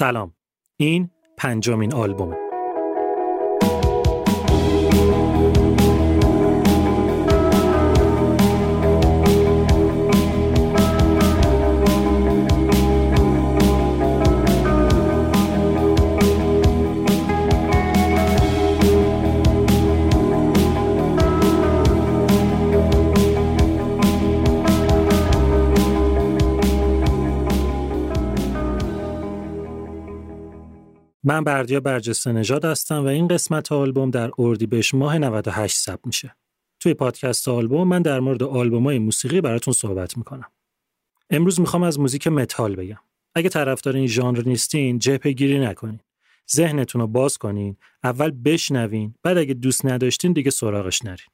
سلام. این پنجمین آلبومه. من بردیا برجسته نژاد هستم و این قسمت آلبوم در اردیبهشت ماه 98 ثبت میشه. توی پادکست آلبوم من در مورد های موسیقی براتون صحبت می‌کنم. امروز می‌خوام از موزیک متال بگم. اگه طرفدار این ژانر نیستین، جبهه گیری نکنین. ذهنتون رو باز کنین، اول بشنوین، بعد اگه دوست نداشتین دیگه سراغش نرین.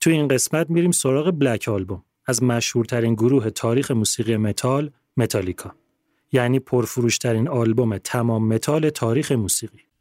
توی این قسمت میریم سراغ Black Album از مشهورترین گروه تاریخ موسیقی متال، متالیکا. یعنی پرفروشترین آلبوم تمام متال تاریخ موسیقی.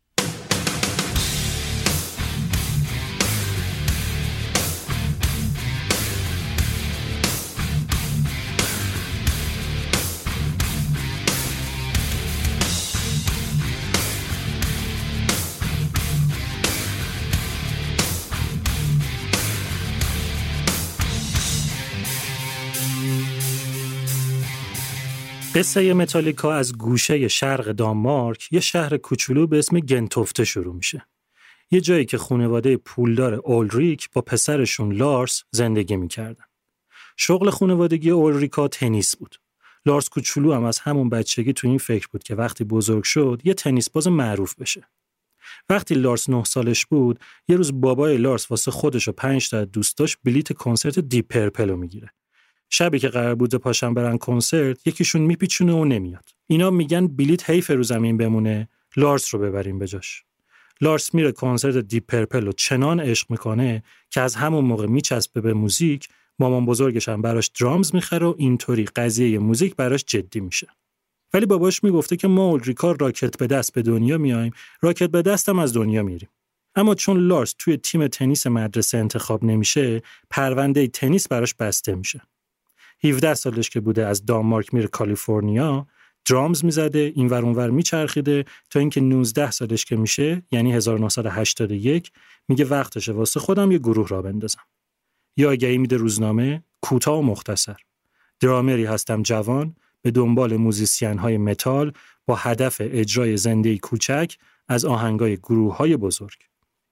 قصه متالیکا از گوشه شرق دانمارک یه شهر کوچولو به اسم گنتوفته شروع میشه. یه جایی که خانواده پولدار اولریک با پسرشون لارس زندگی می‌کردن. شغل خانوادگی اولریکا تنیس بود. لارس کوچولو هم از همون بچگی تو این فکر بود که وقتی بزرگ شد یه تنیس باز معروف بشه. وقتی لارس نه سالش بود یه روز بابای لارس واسه خودش و پنج تا دوستاش بلیت کنسرت دیپ پرپل رو می‌گیره شبی که قرار بوده پاشن برن کنسرت یکیشون میپیچونه و نمیاد. اینا میگن بلیت حیف رو زمین بمونه لارس رو ببریم بجاش لارس میره کنسرت دیپ پرپل و چنان عشق می‌کنه که از همون موقع میچسبه به موزیک مامان بزرگش هم براش drums می‌خره و اینطوری قضیه موزیک براش جدی میشه. ولی باباش می‌گفته که ما اولریکا راکت به دست به دنیا میایم راکت به دستم از دنیا میریم. اما چون لارس توی تیم تنیس مدرسه انتخاب نمیشه پرونده تنیس براش بسته میشه. 17 سالش که بوده از دانمارک میره کالیفرنیا drums می‌زده این ور اونور میچرخیده تا اینکه 19 سالش که میشه یعنی 1981 میگه وقتشه واسه خودم یه گروه راه بندازم. یه آگهی میده روزنامه کوتاه و مختصر. درامری هستم جوان به دنبال موزیسین های متال با هدف اجرای زنده کوچک از آهنگای گروه های بزرگ.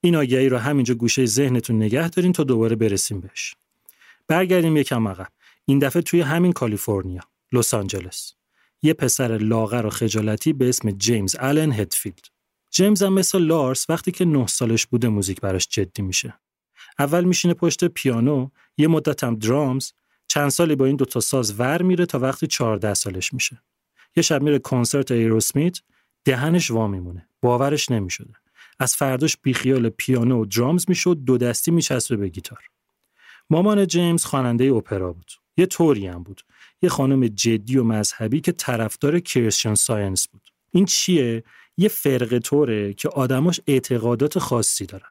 این آگهی رو همینجا گوشه ذهنتون نگه دارین تا دوباره برسیم بهش. برگردیم یکم عقب. این دفعه توی همین کالیفرنیا لس آنجلس. یه پسر لاغر و خجالتی به اسم جیمز آلن هدفیلد. جیمز هم مثل لارس وقتی که نه سالش بوده موزیک براش جدی میشه. اول میشینه پشت پیانو یه مدت هم درامز چند سالی با این دوتا ساز ور میره تا وقتی 14 سالش میشه. یه شب میره کنسرت ایروسمیت دهنش وا میمونه باورش نمی‌شده. از فرداش بیخیال پیانو و درامز می‌شد دو دستی میچسبه به گیتار. مامان جیمز خواننده اپرا بود. یه طوری هم بود. یه خانم جدی و مذهبی که طرفدار کریستیان ساینس بود. این چیه؟ یه فرقه طوره که آدماش اعتقادات خاصی دارن.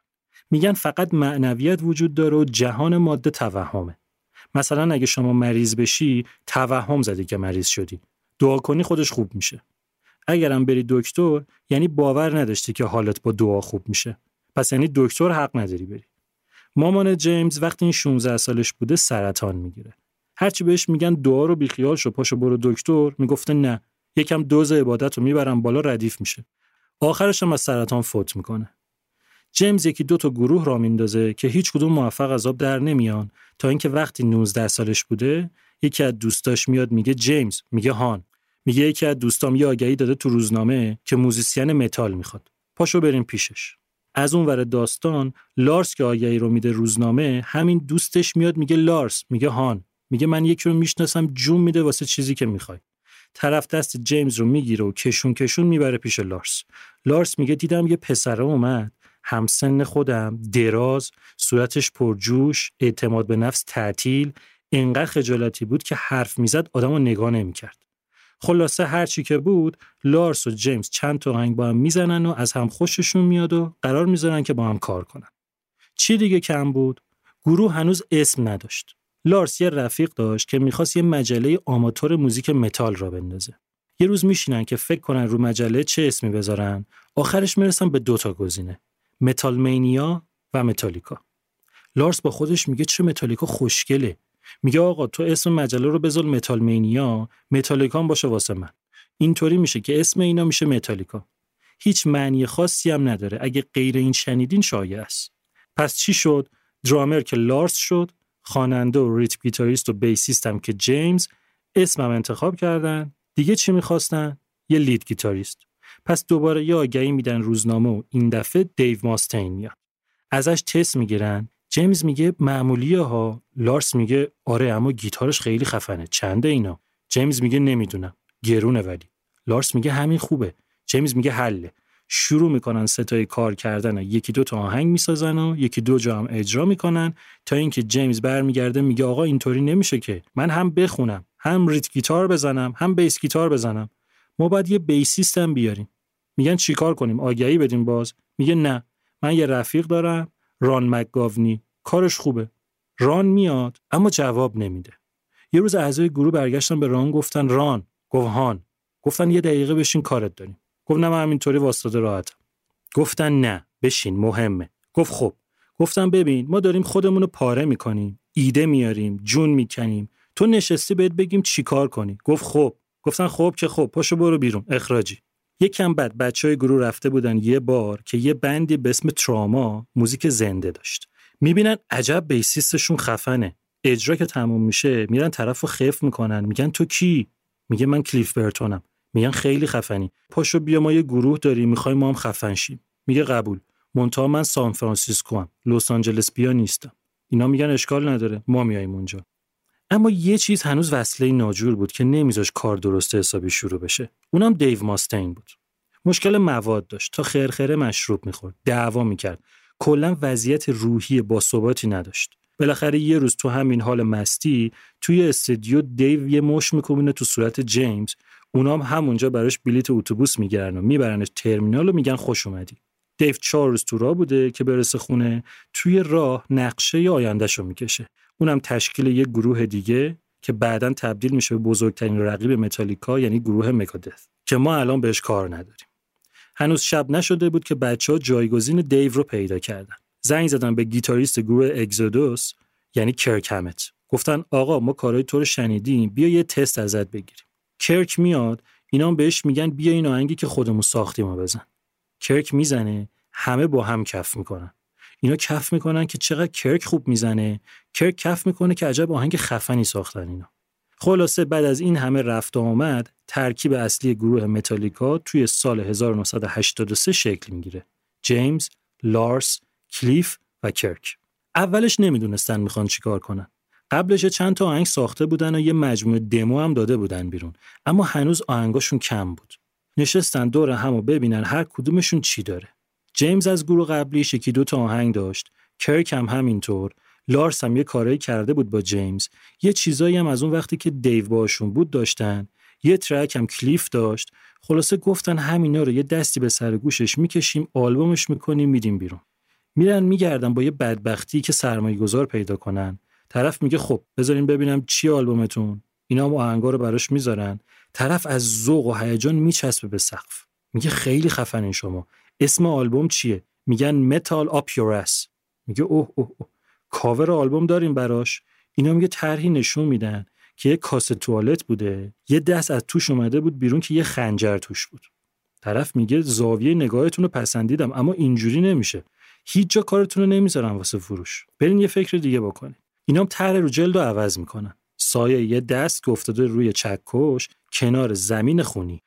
میگن فقط معنویت وجود داره و جهان ماده توهمه. مثلا اگه شما مریض بشی توهم زدی که مریض شدی. دعا کنی خودش خوب میشه. اگرم بری دکتر یعنی باور نداشتی که حالت با دعا خوب میشه. پس یعنی دکتر حق نداری بری. مامان جیمز وقتی این 16 سالش بوده سرطان می‌گیره. هرچی بهش میگن دعا رو بیخیال شو پاشو برو دکتر. می‌گفته نه یکم دوز عبادت رو می‌برم بالا ردیف میشه. آخرش هم از سرطان فوت می‌کنه. جیمز یکی دو تا گروه را میندازه که هیچ کدوم موفق از آب در نمیان. تا اینکه وقتی 19 سالش بوده یکی از دوستاش میاد میگه جیمز میگه هان. میگه یکی از دوستام یه آگهی داده تو روزنامه که موزیسین متال می‌خواد. پاشو بریم پیشش. از اون ور داستان لارس که آگهی رو میده روزنامه همین دوستش میاد میگه لارس میگه هان میگه من یکی رو می‌شناسم جون میده واسه چیزی که می‌خوای. طرف دست جیمز رو می‌گیره و کشون کشون می‌بره پیش لارس. لارس میگه دیدم یه پسره اومد همسن خودم دراز صورتش پرجوش اعتماد به نفس تعطیل انقدر خجالتی بود که حرف می‌زد آدم رو نگاه نمی‌کرد. خلاصه هر چی که بود لارس و جیمز چند تا آهنگ با هم می‌زنن و از هم خوششون میاد و قرار می‌ذارن که با هم کار کنن. چی دیگه کم بود؟ گروه هنوز اسم نداشت. لارس یه رفیق داشت که می‌خواست یه مجله آماتور موزیک متال را بندازه. یه روز میشینن که فکر کنن رو مجله چه اسمی بذارن. آخرش می‌رسن به دوتا گزینه Metal Mania و متالیکا. لارس با خودش میگه چه متالیکا خوشگله. میگه آقا تو اسم مجله رو بذار Metal Mania متالیکا باشه واسه من. اینطوری میشه که اسم اینا میشه متالیکا. هیچ معنی خاصی هم نداره. اگه غیر این شنیدین شایعه‌ست. پس چی شد؟ درامر که لارس شد خواننده و rhythm guitarist و bassist هم که جیمز اسمم انتخاب کردن. دیگه چی می‌خواستن؟ یه lead guitarist. پس دوباره یه آگهی میدن روزنامه و این دفعه دیو ماستین میاد. ازش تست می‌گیرن. جیمز میگه معمولیه ها لارس میگه آره اما گیتارش خیلی خفنه. چنده اینا؟ جیمز میگه نمی‌دونم. گرونه ولی. لارس میگه همین خوبه. جیمز میگه حله. شروع می‌کنن سه‌تایی کار کردن. یکی دو تا آهنگ می‌سازن و یکی دو جا هم اجرا می‌کنن تا اینکه جیمز برمیگرده میگه آقا اینطوری نمیشه که. من هم بخونم هم rhythm guitar بزنم هم bass guitar بزنم. ما باید یه بیسیست هم بیاریم. میگن چیکار کنیم؟ آگهی بدیم باز؟ میگه نه. من یه رفیق دارم. ران مکگاونی. کارش خوبه. ران میاد اما جواب نمیده. یه روز اعضای گروه برگشتن به ران گفتن ران. گفت گفتن یه دقیقه بشین کارت داریم. گفت نه من همینطوری واسطه راحتم. گفتن نه بشین مهمه. گفت خب. گفتم ببین ما داریم خودمون رو پاره می‌کنیم ایده میاریم جون می‌کنیم. تو نشستی بهت بگیم چیکار کنی. گفت خب. گفتن خب که خب پاشو برو بیرون اخراجی. یکم بعد بچه های گروه رفته بودن یه بار که یه بندی به اسم تراما موزیک زنده داشت. می‌بینن عجب بیسیستشون خفنه. اجرا که تموم میشه میرن طرف رو خف می‌کنن. میگن تو کی؟ میگه من کلیف برتونم. میگن خیلی خفنی. پاشو بیا ما یه گروه داریم می‌خوای ما هم خفن شیم. میگه قبول. منتها من سان فرانسیسکو هم لس آنجلس بیا نیستم. اینا میگن اشکال نداره. ما میایم اونجا. اما یه چیز هنوز وصله ناجور بود که نمیذاش کار درست حسابی شروع بشه. اونم دیو ماستین بود. مشکل مواد داشت. تا خرخره مشروب می‌خورد. دعوا می‌کرد. کلا وضعیت روحی باثباتی نداشت. بالاخره یه روز تو همین حال مستی توی استودیو دیو یه مش می‌کنه تو صورت جیمز. اونام هم همونجا براش بلیت اتوبوس می‌گیرن و میبرنش ترمینال و میگن خوش اومدی. دیو چهار روز تو راه بوده که برسه خونه توی راه نقشه آیندهشو می‌کشه. اونم تشکیل یه گروه دیگه که بعدا تبدیل میشه به بزرگترین رقیب متالیکا یعنی گروه مکادث که ما الان بهش کار نداریم. هنوز شب نشده بود که بچه ها جایگزین دیو رو پیدا کردن. زنگ زدن به گیتاریست گروه اگزودوس یعنی کرکمت گفتن آقا ما کارهای تو رو شنیدیم بیا یه تست ازت بگیریم. کرک میاد اینا بهش میگن بیا این آهنگی که خودمون ساختیم و بزن. کرک می‌زنه همه با هم کف می‌کنن. اینا کف می‌کنن که چقدر کرک خوب می‌زنه. کرک کف می‌کنه که عجب آهنگ خفنی ساختن اینا. خلاصه بعد از این همه رفت و آمد ترکیب اصلی گروه متالیکا توی سال 1983 شکل می‌گیره. جیمز، لارس، کلیف و کرک. اولش نمی‌دونستن می‌خوان چیکار کنن. قبلش چند تا آهنگ ساخته بودن و یه مجموعه دمو هم داده بودن بیرون. اما هنوز آهنگاشون کم بود. نشستن دور هم و ببینن هر کدومشون چی داره. جیمز از گروه قبلی یکی دو تا آهنگ داشت. کرک هم همینطور. لارس هم یه کارایی کرده بود با جیمز. یه چیزایی هم از اون وقتی که دیو باشون بود داشتن. یه ترک هم کلیف داشت. خلاصه گفتن همینا رو یه دستی به سر گوشش می‌کشیم آلبومش می‌کنیم میدیم بیرون. میرن میگردن با یه بدبختی که سرمایه گذار پیدا کنن. طرف میگه خب بذارین ببینم چیه آلبومتون. اینا هم آهنگا رو براش می‌ذارن. طرف از ذوق و هیجان میچسبه به سقف. میگه خیلی خفنین شما. اسم آلبوم چیه؟ میگن Metal Up میگه اوه اوه اوه. کاور آلبوم داریم براش. اینا یه طرحی نشون میدن که یه کاسه توالت بوده یه دست از توش اومده بود بیرون که یه خنجر توش بود. طرف میگه زاویه نگاهتون رو پسندیدم اما اینجوری نمیشه. هیچ جا کارتون رو نمی‌ذارم واسه فروش. برین یه فکر دیگه بکنین. اینا طرح رو جلد رو عوض می‌کنن. سایه یه دست که افتاده روی چکش کنار زمین خونی.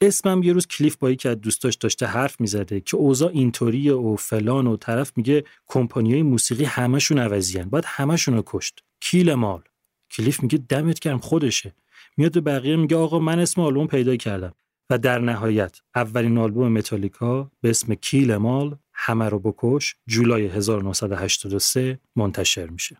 اسمم یه روز کلیف با یکی از دوستاش داشته حرف می‌زده که اوضاع اینطوریه و فلان و طرف میگه کمپانیای موسیقی همشون عوضیان باید همشون رو کشت. کیل مال. کلیف میگه دمت گرم خودشه. میاد به بقیه میگه آقا من اسم آلبوم پیدا کردم. و در نهایت اولین آلبوم متالیکا به اسم کیل مال همه رو بکش جولای 1983 منتشر میشه.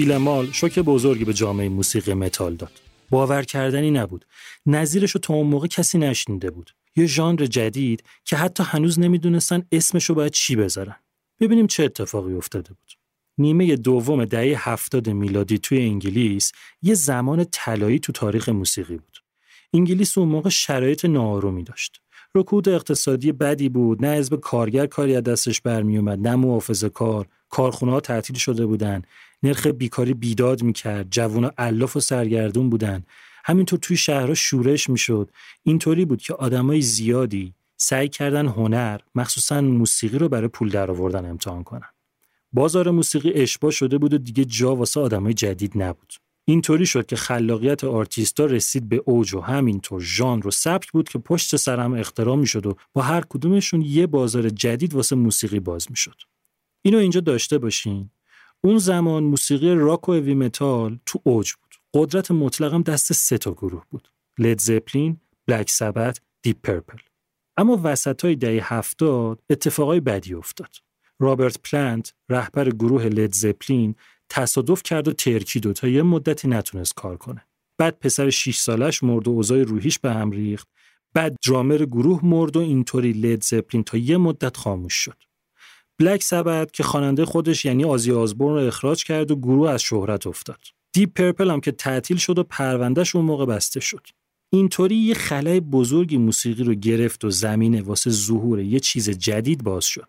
کیلمال شوک بزرگی به جامعه موسیقی متال داد. باور کردنی نبود. نظیرش رو تا اون موقع کسی نشنیده بود. یه ژانر جدید که حتی هنوز نمی‌دونستن اسمش رو باید چی بذارن. ببینیم چه اتفاقی افتاده بود. نیمه دوم دهه هفتاد میلادی توی انگلیس یه زمان طلایی تو تاریخ موسیقی بود. انگلیس اون موقع شرایط ناآرومی داشت. رکود اقتصادی بدی بود، نه حزب کارگر کاری از دستش برمیومد، نه محافظه کار، کارخونه ها تعطیل شده بودن، نرخ بیکاری بیداد می‌کرد، جوونا الاف و سرگردون بودن. همینطور توی شهرها شورش می‌شد. اینطوری بود که آدمای زیادی سعی کردن هنر، مخصوصا موسیقی رو برای پول درآوردن امتحان کنن. بازار موسیقی اشباه شده بود و دیگه جا واسه آدمای جدید نبود. اینطوری شد که خلاقیت آرتیستا رسید به اوج و همینطور ژانر و سبک بود که پشت سر هم اختراع می‌شد و با هر کدومشون یه بازار جدید واسه موسیقی باز می‌شد. اینو اینجا داشته باشین. اون زمان موسیقی راک و heavy metal تو اوج بود. قدرت مطلقم دست سه تا گروه بود. لید زپلین، بلک سبت، دیپ پرپل. اما وسط های دهه هفتاد اتفاقای بدی افتاد. رابرت پلانت رهبر گروه لید زپلین تصادف کرد و ترکید تا یه مدتی نتونست کار کنه. بعد پسر 6 سالش مرد و اوضاع روحیش به هم ریخت. بعد درامر گروه مرد و اینطوری لید زپلین تا یه مدت خاموش شد. بلک سبت که خواننده خودش یعنی آزی آزبورن رو اخراج کرد و گروه از شهرت افتاد. دیپ پرپل هم که تعطیل شد و پروندهش اون موقع بسته شد. اینطوری یه خلأی بزرگی موسیقی رو گرفت و زمینه واسه ظهور یه چیز جدید باز شد.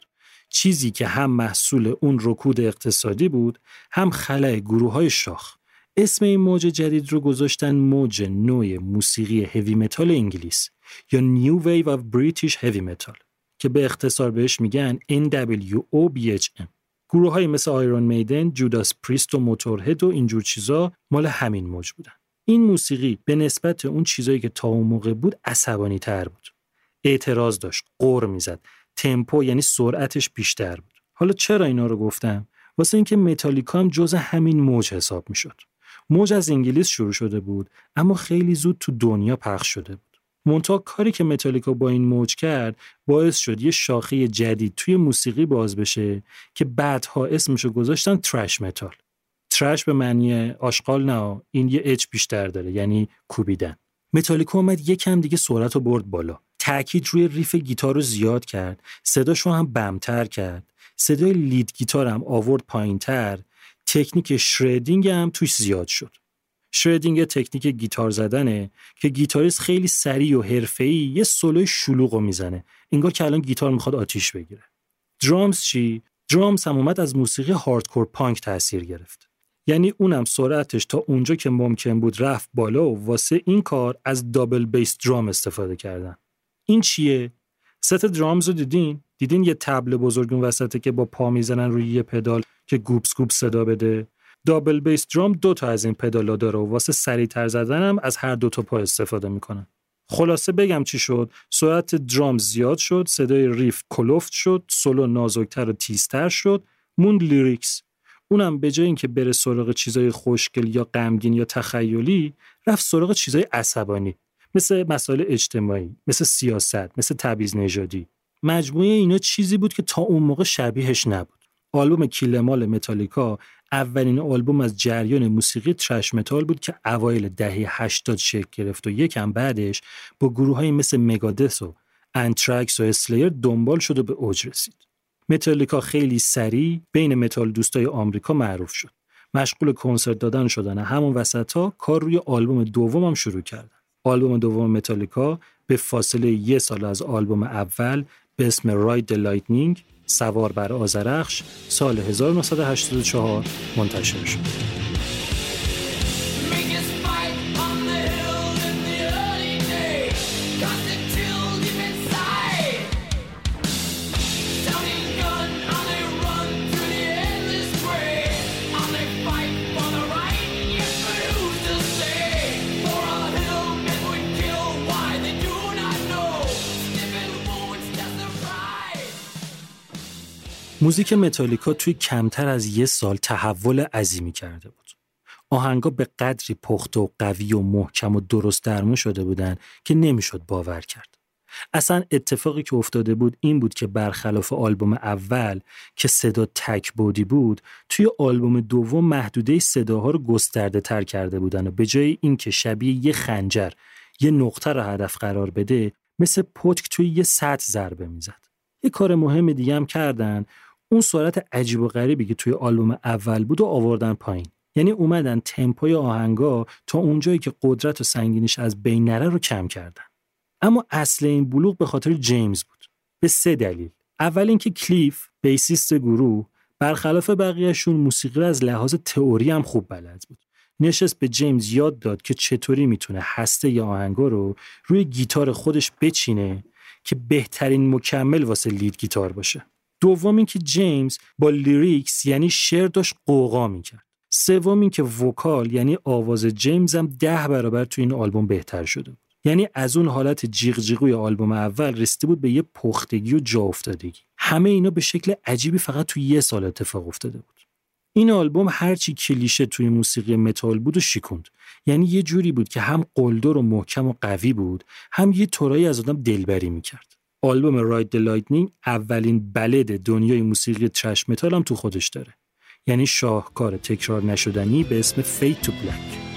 چیزی که هم محصول اون رکود اقتصادی بود هم خلأی گروه های شاخ اسم این موج جدید رو گذاشتن موج نوی موسیقی heavy metal انگلیس یا New Wave of British Heavy Metal که به اختصار بهش میگن NWOBHM گروه های مثل آیرون میدن، جوداس پریست و موتورهد و اینجور چیزا مال همین موج بودن. این موسیقی به نسبت اون چیزایی که تا اون موقع بود عصبانی تر بود. اعتراض داشت، قور می‌زد، تمپو یعنی سرعتش بیشتر بود. حالا چرا اینا رو گفتم؟ واسه اینکه متالیکا هم جز همین موج حساب می‌شد. موج از انگلیس شروع شده بود اما خیلی زود تو دنیا پخش شده بود. منتها کاری که متالیکا با این موج کرد باعث شد یه شاخه جدید توی موسیقی باز بشه که بعدها اسمشو گذاشتن thrash metal. thrash به معنی آشغال نه این یه H بیشتر داره یعنی کوبیدن. متالیکا اومد یکم دیگه سرعت رو برد بالا. تاکید روی riff گیتار رو زیاد کرد صداش هم بمتر کرد. صدای lead guitar هم آورد پایینتر. تکنیک shredding هم توش زیاد شد. shredding تکنیک گیتار زدنه که گیتاریست خیلی سریع و حرفه‌ای یه سولوی شلوغ می‌زنه. انگار که الان گیتار می‌خواد آتیش بگیره. drums چی؟ drums هم اومد از موسیقی hardcore punk تاثیر گرفت. یعنی اونم سرعتش تا اونجا که ممکن بود رفت بالا و واسه این کار از double bass drum استفاده کردن. این چیه؟ set drums رو دیدین؟ دیدین یه طبل بزرگ اون وسطه که با پا می‌زنن روی یه پدال که گوبس گوب صدا بده؟ double bass drum دو تا از این پدالا داره و واسه سریعتر زدن هم از هر دو تا پا استفاده می‌کنن خلاصه بگم چی شد؟ سرعت درام زیاد شد صدای riff کلفت شد سولو نازکتر و تیزتر شد موند lyrics. اونم به جای اینکه بره سراغ چیزای خوشگل یا غمگین یا تخیلی رفت سراغ چیزای عصبانی مثل مسائل اجتماعی مثل سیاست مثل تبعیض نژادی. مجموعه اینا چیزی بود که تا اون موقع شبیهش نبود. آلبوم Kill 'Em All متالیکا اولین آلبوم از جریان موسیقی thrash metal بود که اوایل دهه 80 شکل گرفت و یکم بعدش با گروه های مثل مگادس و انترکس و اسلیر دنبال شد و به اوج رسید. متالیکا خیلی سریع بین متال دوستای آمریکا معروف شد. مشغول کنسرت دادن شدن همون وسط ها کار روی آلبوم دومم شروع کردن. آلبوم دوم متالیکا به فاصله یه سال از آلبوم اول به اسم Ride the Lightning سوار بر آذرخش سال 1984 منتشر شد. موزیک متالیکا توی کمتر از یه سال تحول عظیمی کرده بود. آهنگا به قدری پخته و قوی و محکم و درست درمون شده بودن که نمی‌شد باور کرد. اصلا اتفاقی که افتاده بود این بود که برخلاف آلبوم اول که صدا تک بودی بود توی آلبوم دوم محدوده صداها رو گسترده تر کرده بودن و به جای اینکه شبیه یه خنجر یه نقطه رو هدف قرار بده مثل پتک توی یه سطح ضربه می‌زد یه کار مهم دیگه هم کردن اون سرعت عجیب و غریبی که توی آلبوم اول بود و آوردن پایین. یعنی اومدن تمپوی آهنگا تا اونجایی که قدرت و سنگینیش از بین نره رو کم کردن. اما اصل این بلوغ به خاطر جیمز بود. به سه دلیل. اول اینکه کلیف بیسیست گروه برخلاف بقیهشون موسیقی رو از لحاظ تئوری هم خوب بلد بود. نشست به جیمز یاد داد که چطوری می‌تونه هسته یا آهنگا رو روی گیتار خودش بچینه که بهترین مکمل واسه lead guitar باشه. دوم اینکه جیمز با lyrics یعنی شعر داشت غوغا می‌کرد. سوم اینکه vocal یعنی آواز جیمز هم ده برابر تو این آلبوم بهتر شده بود. یعنی از اون حالت جیغ جیغوی آلبوم اول رسیده بود به یه پختگی و جا افتادگی. همه اینا به شکل عجیبی فقط تو یه سال اتفاق افتاده بود. این آلبوم هرچی کلیشه توی موسیقی متال بود رو شیکوند. یعنی یه جوری بود که هم قلدر و محکم و قوی بود هم یه جورایی از آدم دلبری می‌کرد. آلبوم Ride the Lightning اولین ballad دنیای موسیقی thrash متال هم تو خودش داره. یعنی شاهکار تکرار نشدنی به اسم Fade to Black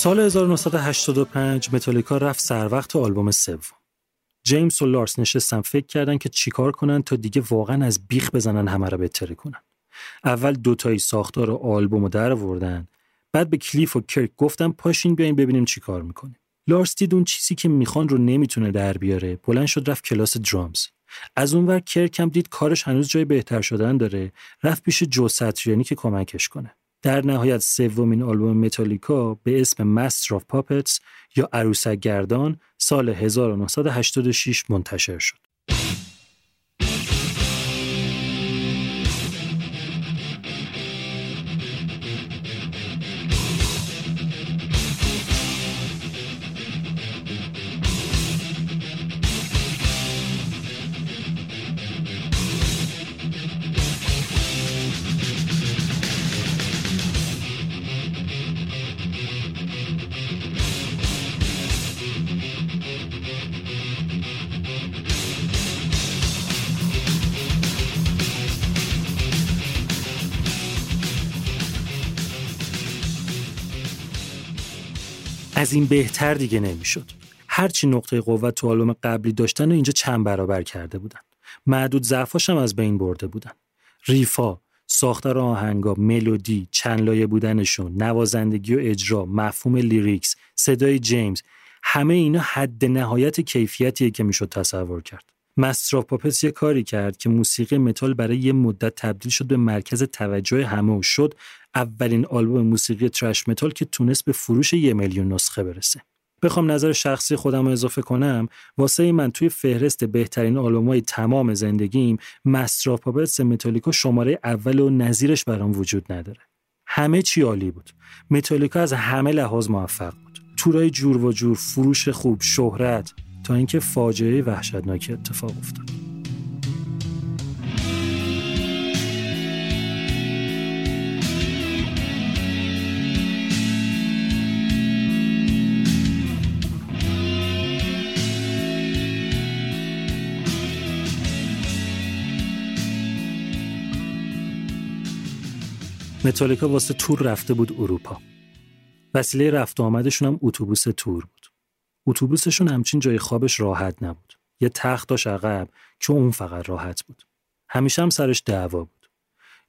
سال 1985 متالیکا رفت سر وقت آلبوم سوم. جیمز و لارس نشستن فکر کردن که چیکار کنن تا دیگه واقعا از بیخ بزنن همه رو بهتره کنن. اول دوتایی ساختار آلبوم رو در آوردن بعد به کلیف و کرک گفتن پاشین بیاین ببینیم چیکار می‌کنه. لارس دید اون چیزی که می‌خوان رو نمی‌تونه در بیاره بلند شد رفت کلاس درامز از اونور کرک هم دید کارش هنوز جای بهتر شدن داره رفت پیش جو ساتریانی که کمکش کنه در نهایت سومین آلبوم متالیکا به اسم مستر آف پاپتس یا عروسک گردان سال 1986 منتشر شد. از این بهتر دیگه نمی‌شد. هرچی نقطه قوت تو آلبوم قبلی داشتن رو اینجا چند برابر کرده بودن. معدود ضعفاش هم از بین برده بودن. riff ا، ساختار آهنگا، ملودی، چند لایه بودنشون، نوازندگی و اجرا، مفهوم lyrics، صدای جیمز، همه اینا حد نهایت کیفیتیه که می‌شد تصور کرد. Master of Puppets یه کاری کرد که موسیقی متال برای یه مدت تبدیل شد به مرکز توجه همه و شد اولین آلبوم موسیقی thrash metal که تونست به فروش یه میلیون نسخه برسه. بخوام نظر شخصی خودم رو اضافه کنم واسه من توی فهرست بهترین های تمام زندگیم Master of Puppets متالیکا شماره اول و نظیرش برام وجود نداره. همه چی عالی بود. متالیکا از همه لحاظ موفق بود. تورای جور و جور، فروش خوب، شهرت، تا اینکه فاجعه وحشتناکی اتفاق افتاد. متالیکا واسه تور رفته بود اروپا. وسیله رفت و آمدشون هم اتوبوس تور بود. اتوبوسشون همچین جای خوابش راحت نبود. یه تخت داشت عقب که اون فقط راحت بود. همیشه هم سرش دعوا بود.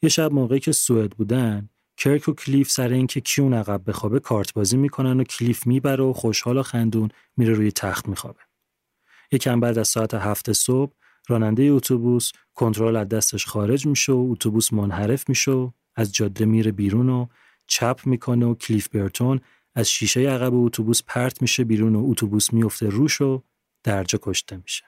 یه شب موقعی که سوئد بودن، کرک و کلیف سر اینکه کیون عقب بخوابه کارت بازی می‌کنن و کلیف می‌بره و خوشحال و خندون میره روی تخت میخوابه. یکم بعد از ساعت هفت صبح راننده اتوبوس کنترل از دستش خارج میشه و اتوبوس منحرف میشه و از جاده میره بیرون و چپ می‌کنه و کلیف برتون از شیشه عقب اتوبوس پرت میشه بیرون و اتوبوس میفته روش و درجا کشته میشه.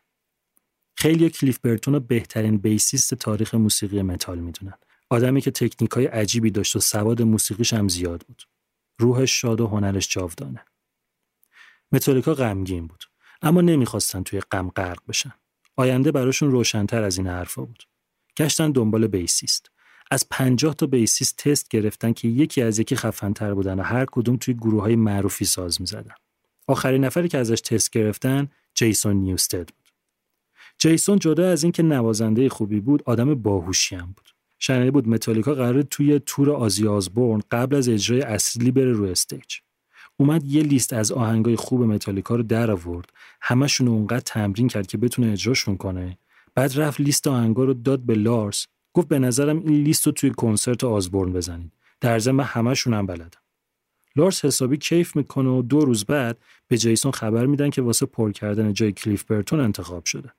خیلی کلیف برتون رو بهترین bassist تاریخ موسیقی متال می‌دونن. آدمی که تکنیک های عجیبی داشت و سواد موسیقیش هم زیاد بود. روحش شاد و هنرش جاودانه. متالیکا غمگین بود. اما نمی‌خواستن توی غم غرق بشن. آینده براشون روشنتر از این حرفا بود. گشتن دنبال bassist. از پنجاه تا bassist تست گرفتن که یکی از یکی خفنتر بودن و هر کدوم توی گروه های معروفی ساز می‌زدن. آخرین نفری که ازش تست گرفتن جیسون نیوستد بود. جیسون جدا از اینکه نوازنده خوبی بود، آدم باهوشی هم بود. شنیده بود متالیکا قراره توی تور آزی آزبورن قبل از اجرای اصلی بره رو stage. اومد یه لیست از آهنگای خوب متالیکا رو در آورد همشون اونقدر تمرین کرد که بتونه اجراشون کنه بعد رفت لیست آهنگا رو داد به لارس گفت به نظرم این لیست رو توی کنسرت آزبورن بزنید. در ضمن همشون هم بلدم. لارس حسابی کیف می‌کنه و دو روز بعد به جیسون خبر میدن که واسه پر کردن جای کلیف برتون انتخاب شده.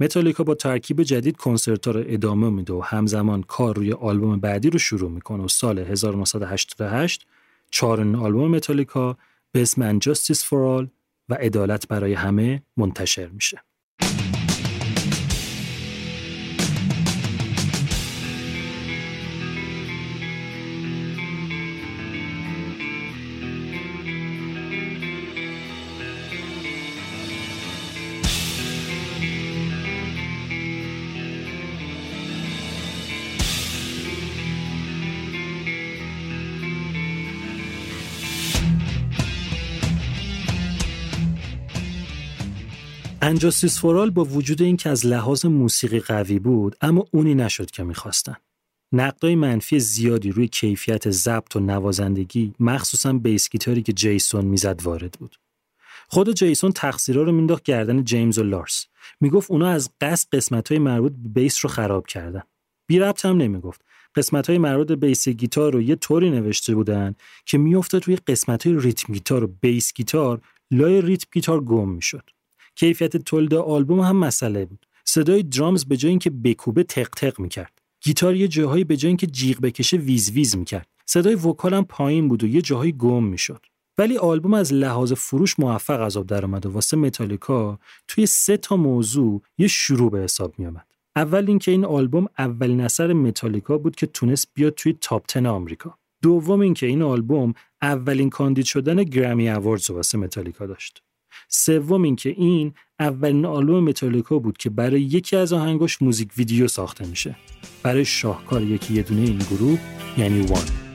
متالیکا با ترکیب جدید کنسرت رو ادامه میده و همزمان کار روی آلبوم بعدی رو شروع می‌کنه و سال 1988 چهارمین آلبوم متالیکا به اسم Justice for All و عدالت برای همه منتشر میشه. And Justice for All با وجود اینکه از لحاظ موسیقی قوی بود اما اونی نشد که می‌خواستن. نقدای منفی زیادی روی کیفیت ضبط و نوازندگی مخصوصا بیس گیتاری که جیسون می‌زد وارد بود. خود جیسون تقصیرا رو مینداخت گردن جیمز و لارس. می‌گفت اونا از قصد قسمت های مربوط به بیس رو خراب کردن. بی ربط هم نمی‌گفت. قسمت های مربوط به بیس گیتار رو یه طوری نوشته بودن که میافتاد روی قسمت های ریتم گیتار و بیس گیتار لای ریتم گیتار گم می‌شد. کیفیت تولید آلبوم هم مسئله بود صدای drums به جای اینکه بکوبه تق می‌کرد گیتار یه جاهایی به جای اینکه جیغ بکشه ویز ویز می‌کرد صدای vocal هم پایین بود و یه جاهایی گم می‌شد ولی آلبوم از لحاظ فروش موفق از آب در اومد و واسه متالیکا توی سه تا موضوع یه شروع به حساب می آمد. اول اینکه این آلبوم اولین اثر متالیکا بود که تونست بیاد توی top 10 آمریکا. دوم اینکه این آلبوم اولین کاندید شدن گرمی اواردز واسه متالیکا داشت. سوم اینکه این اولین آلبوم متالیکا بود که برای یکی از آهنگاش موزیک ویدیو ساخته میشه. برای شاهکار یکی یه دونه این گروه یعنی وان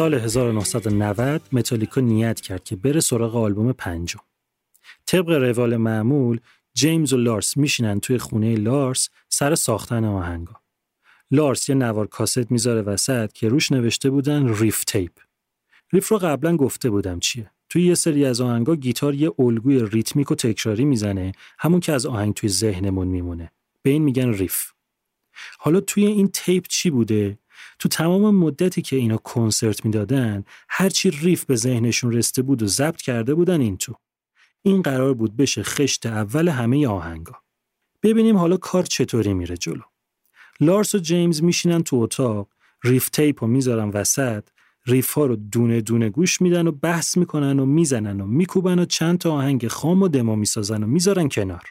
سال 1990 متالیکا نیت کرد که بره سراغ آلبوم پنجم. طبق روال معمول جیمز و لارس میشینن توی خونه لارس سر ساختن آهنگا. لارس یه نوار کاست می‌ذاره وسط که روش نوشته بودن riff tape. riff رو قبلا گفته بودم چیه. توی یه سری از آهنگا گیتار یه الگوی ریتمیک و تکراری می‌زنه همون که از آهنگ توی ذهنمون میمونه. به این میگن riff. حالا توی این tape چی بوده؟ تو تمام مدتی که اینا کنسرت می‌دادن هرچی riff به ذهنشون رسیده بود و ضبط کرده بودن این تو. این قرار بود بشه خشت اول همه آهنگا. ببینیم حالا کار چطوری میره جلو. لارس و جیمز میشینن تو اتاق riff tape رو می‌ذارن وسط riff ها رو دونه دونه گوش میدن و بحث می‌کنن و می‌زنن و میکوبن و چند تا آهنگ خام و دما می‌سازن و می‌ذارن کنار.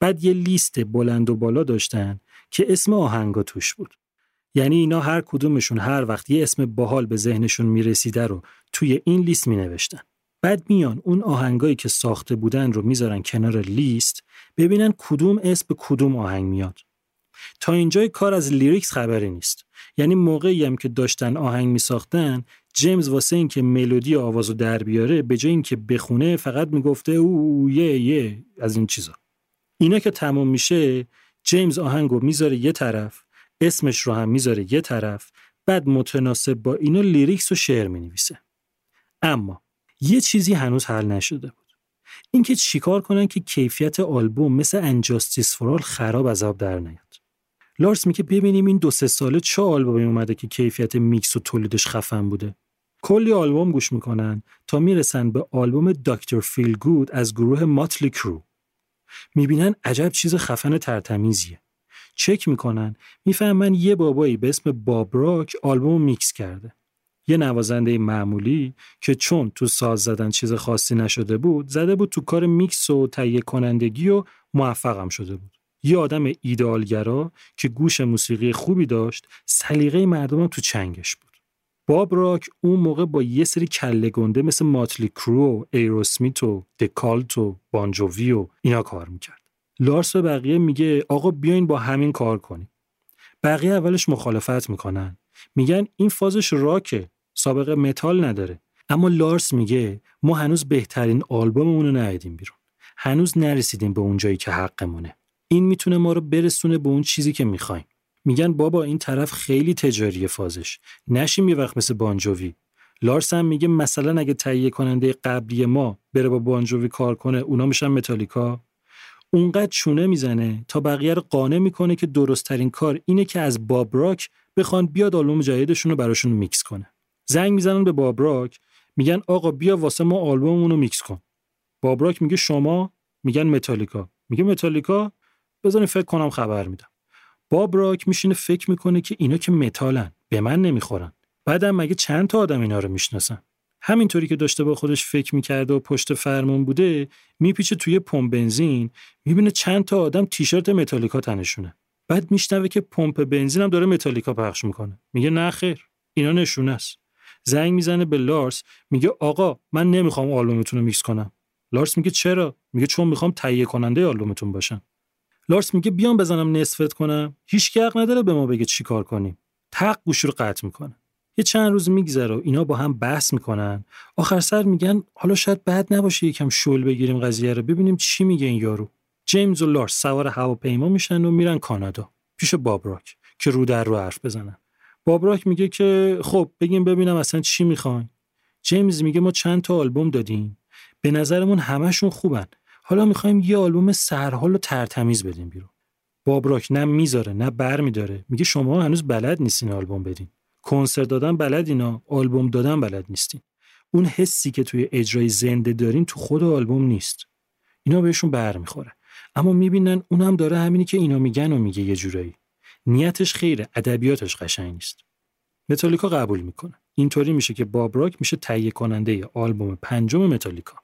بعد یه لیست بلند و بالا داشتن که اسم آهنگا توش بود. یعنی اینا هر کدومشون هر وقت یه اسم باحال به ذهنشون می‌رسیده رو توی این لیست می نوشتن. بعد میان اون آهنگایی که ساخته بودن رو می‌ذارن کنار لیست ببینن کدوم اسم به کدوم آهنگ میاد. تا اینجای کار از لیریکس خبری نیست. یعنی موقعی هم که داشتن آهنگ می ساختن جیمز واسه اینکه ملودی آوازو در بیاره به جای اینکه بخونه فقط می‌گفته او یه یه از این چیزا. اینا که تموم میشه جیمز آهنگو می‌ذاره یه طرف اسمش رو هم می‌ذاره یه طرف بعد متناسب با اینو lyrics و شعر می‌نویسه. اما یه چیزی هنوز حل نشده بود. اینکه چیکار کنن که کیفیت آلبوم مثل And Justice for All خراب از آب در نیاد. لارس میگه ببینیم این دو سه ساله چه آلبومی اومده که کیفیت میکس و تولیدش خفن بوده. کلی آلبوم گوش می‌کنن تا می‌رسن به آلبوم Dr. Feelgood از گروه ماتلی کرو می‌بینن عجب چیز خفن ترتمیزیه. چک می‌کنن. می‌فهمن یه بابایی به اسم باب راک آلبومو میکس کرده. یه نوازنده معمولی که چون تو ساز زدن چیز خاصی نشده بود زده بود تو کار میکس و تهیه کنندگی و موفقم شده بود. یه آدم ایدئالگرا که گوش موسیقی خوبی داشت سلیقه مردم تو چنگش بود. باب راک اون موقع با یه سری کله گنده مثل ماتلی کرو، ایروسمیت و The Cult و بانجووی و اینا کار می‌کرد. لارس به بقیه میگه آقا بیاین با همین کار کنیم. بقیه اولش مخالفت می‌کنن. میگن این فازش راکه. سابقه متال نداره. اما لارس میگه ما هنوز بهترین آلبوممون رو ندیدیم بیرون. هنوز نرسیدیم به اون جایی که حقمونه. این می‌تونه ما رو برسونه به اون چیزی که می‌خوایم. میگن بابا این طرف خیلی تجاری فازش نشیم یه وقت مثل بانجووی لارس هم میگه مثلا اگه تهیه کننده قبلی ما بره با بانجووی کار کنه اونا میشن متالیکا اونقدر چونه می‌زنه تا بقیه رو قانع می‌کنه که درست ترین کار اینه که از باب راک بخوان بیاد آلبوم جدیدشون رو براشون میکس کنه. زنگ می‌زنن به باب راک میگن آقا بیا واسه ما آلبوممون رو میکس کن. باب راک میگه شما؟ میگن متالیکا. میگه متالیکا؟ بذارین فکر کنم خبر میدم. باب راک میشینه فکر می‌کنه که اینا که متالن به من نمی‌خورن. بعدم مگه چند تا آدم اینا رو می‌شناسن؟ همینطوری که داشته با خودش فکر می‌کرده و پشت فرمون بوده میپیچه توی پمپ بنزین می‌بینه چند تا آدم تیشرت متالیکا تنشونه. بعد میشنوه که پمپ بنزین هم داره متالیکا پخش می‌کنه. میگه نه خیر اینا نشونه است. زنگ می‌زنه به لارس میگه آقا من نمی‌خوام آلبومتون رو میکس کنم. لارس میگه چرا؟ میگه چون می‌خوام تهیه کننده آلبومتون باشم. لارس میگه بیام بزنم نصفت کنم. هیچ حق نداره به ما بگه چی کار کنیم. تق گوشی رو قطع می‌کنه. یه چند روز میگذره و اینا با هم بحث می‌کنن. آخر سر میگن حالا شاید بد نباشه یکم شل بگیریم قضیه رو. ببینیم چی میگه این یارو. جیمز و لارس سوار هواپیما میشن و میرن کانادا. پیش بابراک که رو در رو حرف بزنن. بابراک میگه که خب بگیم ببینم اصلا چی می‌خواین جیمز میگه ما چند تا آلبوم دادیم. به نظرمون همشون خوبن. حالا می‌خوایم یه آلبوم سرحال و ترتمیز بدیم بیرون. بابراک نه می‌ذاره نه بر میداره میگه شما هنوز بلد نیستین آلبوم بدین. کنسرت دادن بلد اینا آلبوم دادن بلد نیستین. اون حسی که توی اجرای زنده دارین تو خود آلبوم نیست. اینا بهشون بر می‌خوره. اما می‌بینن اونم داره همینی که اینا میگن و میگه یه جورایی. نیتش خیره ادبیاتش قشنگ نیست. متالیکا قبول می‌کنه. اینطوری میشه که بابراک میشه تهیه کننده آلبوم پنجم متالیکا.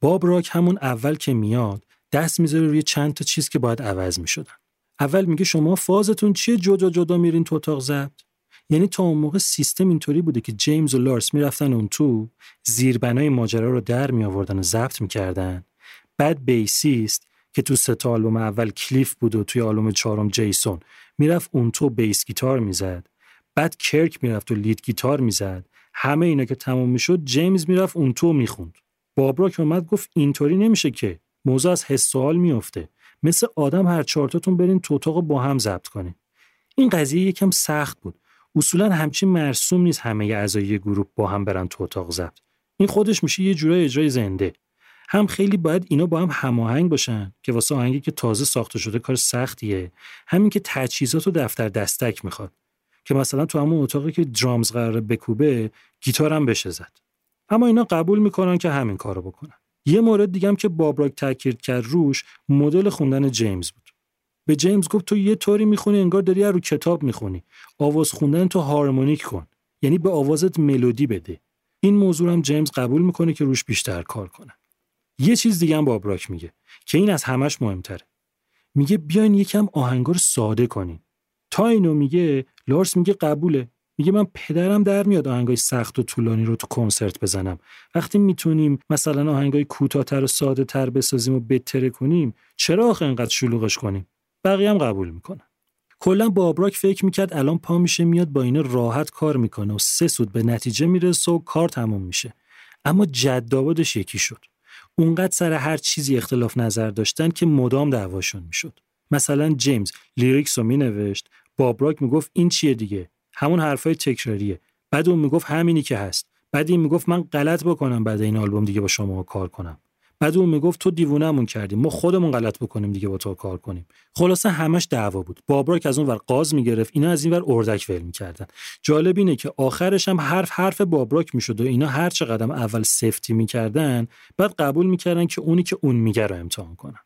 باب راک همون اول که میاد دست می‌ذاره روی چند تا چیز که باید عوض می‌شدن. اول میگه شما فازتون چیه؟ جدا جدا میرین تو اتاق ضبط. یعنی تا اون موقع سیستم اینطوری بوده که جیمز و لارس می‌رفتن اون تو زیربنای ماجرا رو در می آوردن و ضبط می‌کردن. بعد بیسیست که تو سه آلبوم اول کلیف بود و توی آلبوم چهارم جیسون می‌رفت اون تو بیس گیتار می‌زد. بعد کرک می‌رفت و لید گیتار می‌زد. همه اینا که تموم می‌شد جیمز می‌رفت اون تو می‌خوند. بابراک اومد گفت اینطوری نمیشه که. موضوع از حس سوال میفته مثل آدم هر چهارتاتون برین تو اتاق با هم ضبط کنین. این قضیه یکم سخت بود. اصولا همچین مرسوم نیست همه اعضای گروه با هم برن تو اتاق ضبط. این خودش میشه یه جورای اجرای زنده. هم خیلی باید اینا با هم هماهنگ باشن که واسه آهنگی که تازه ساخته شده کار سختیه. همین که تجهیزات و دفتر دستک می‌خواد. که مثلا تو همون اتاقی که درامز قراره بکوبه گیتار هم بشه زد. اما اینا قبول می‌کنن که همین کارو بکنن. یه مورد دیگه هم که بابراک تاکید کرد روش مدل خوندن جیمز بود. به جیمز گفت تو یه طوری می‌خونی انگار داری رو کتاب می‌خونی. آواز خوندن تو هارمونیک کن. یعنی به آوازت ملودی بده. این موضوع هم جیمز قبول می‌کنه که روش بیشتر کار کنه. یه چیز دیگه هم بابراک میگه که این از همش مهمتره. میگه بیاین یکم آهنگار ساده کنین. تا اینو میگه لارس میگه قبوله. میگه من پدرم در میاد آهنگای سخت و طولانی رو تو کنسرت بزنم. وقتی می‌تونیم مثلا آهنگای کوتاهتر و ساده تر بسازیم و بهتره کنیم چرا آخه انقدر شلوغش کنیم؟ بقیه هم قبول می‌کنن. کلا بابراک فکر می‌کرد الان پا میشه میاد با اینا راحت کار می‌کنه و سه سود به نتیجه می‌رسه و کار تموم میشه. اما جدابادش یکی شد. اونقدر سر هر چیزی اختلاف نظر داشتن که مدام دعواشون می‌شد. مثلا جیمز لیریکس رو مینوشت بابراک می‌گفت این چیه دیگه؟ همون حرفای تکراریه. بعد اون می‌گفت همینی که هست. بعد این می‌گفت من غلط بکنم بعد این آلبوم دیگه با شما کار کنم. بعد اون می‌گفت تو دیوونهمون کردیم ما خودمون غلط بکنیم دیگه با تو کار کنیم. خلاصه همش دعوا بود. بابراک از اون ور قاز می‌گرفت اینا از این ور اردک ول می‌کردن. جالب اینه که آخرش هم حرف حرف بابراک می‌شد و اینا هر چه قدم اول سفتی می‌کردن بعد قبول می‌کردن که اونی که اون میگه رو امتحان کنن.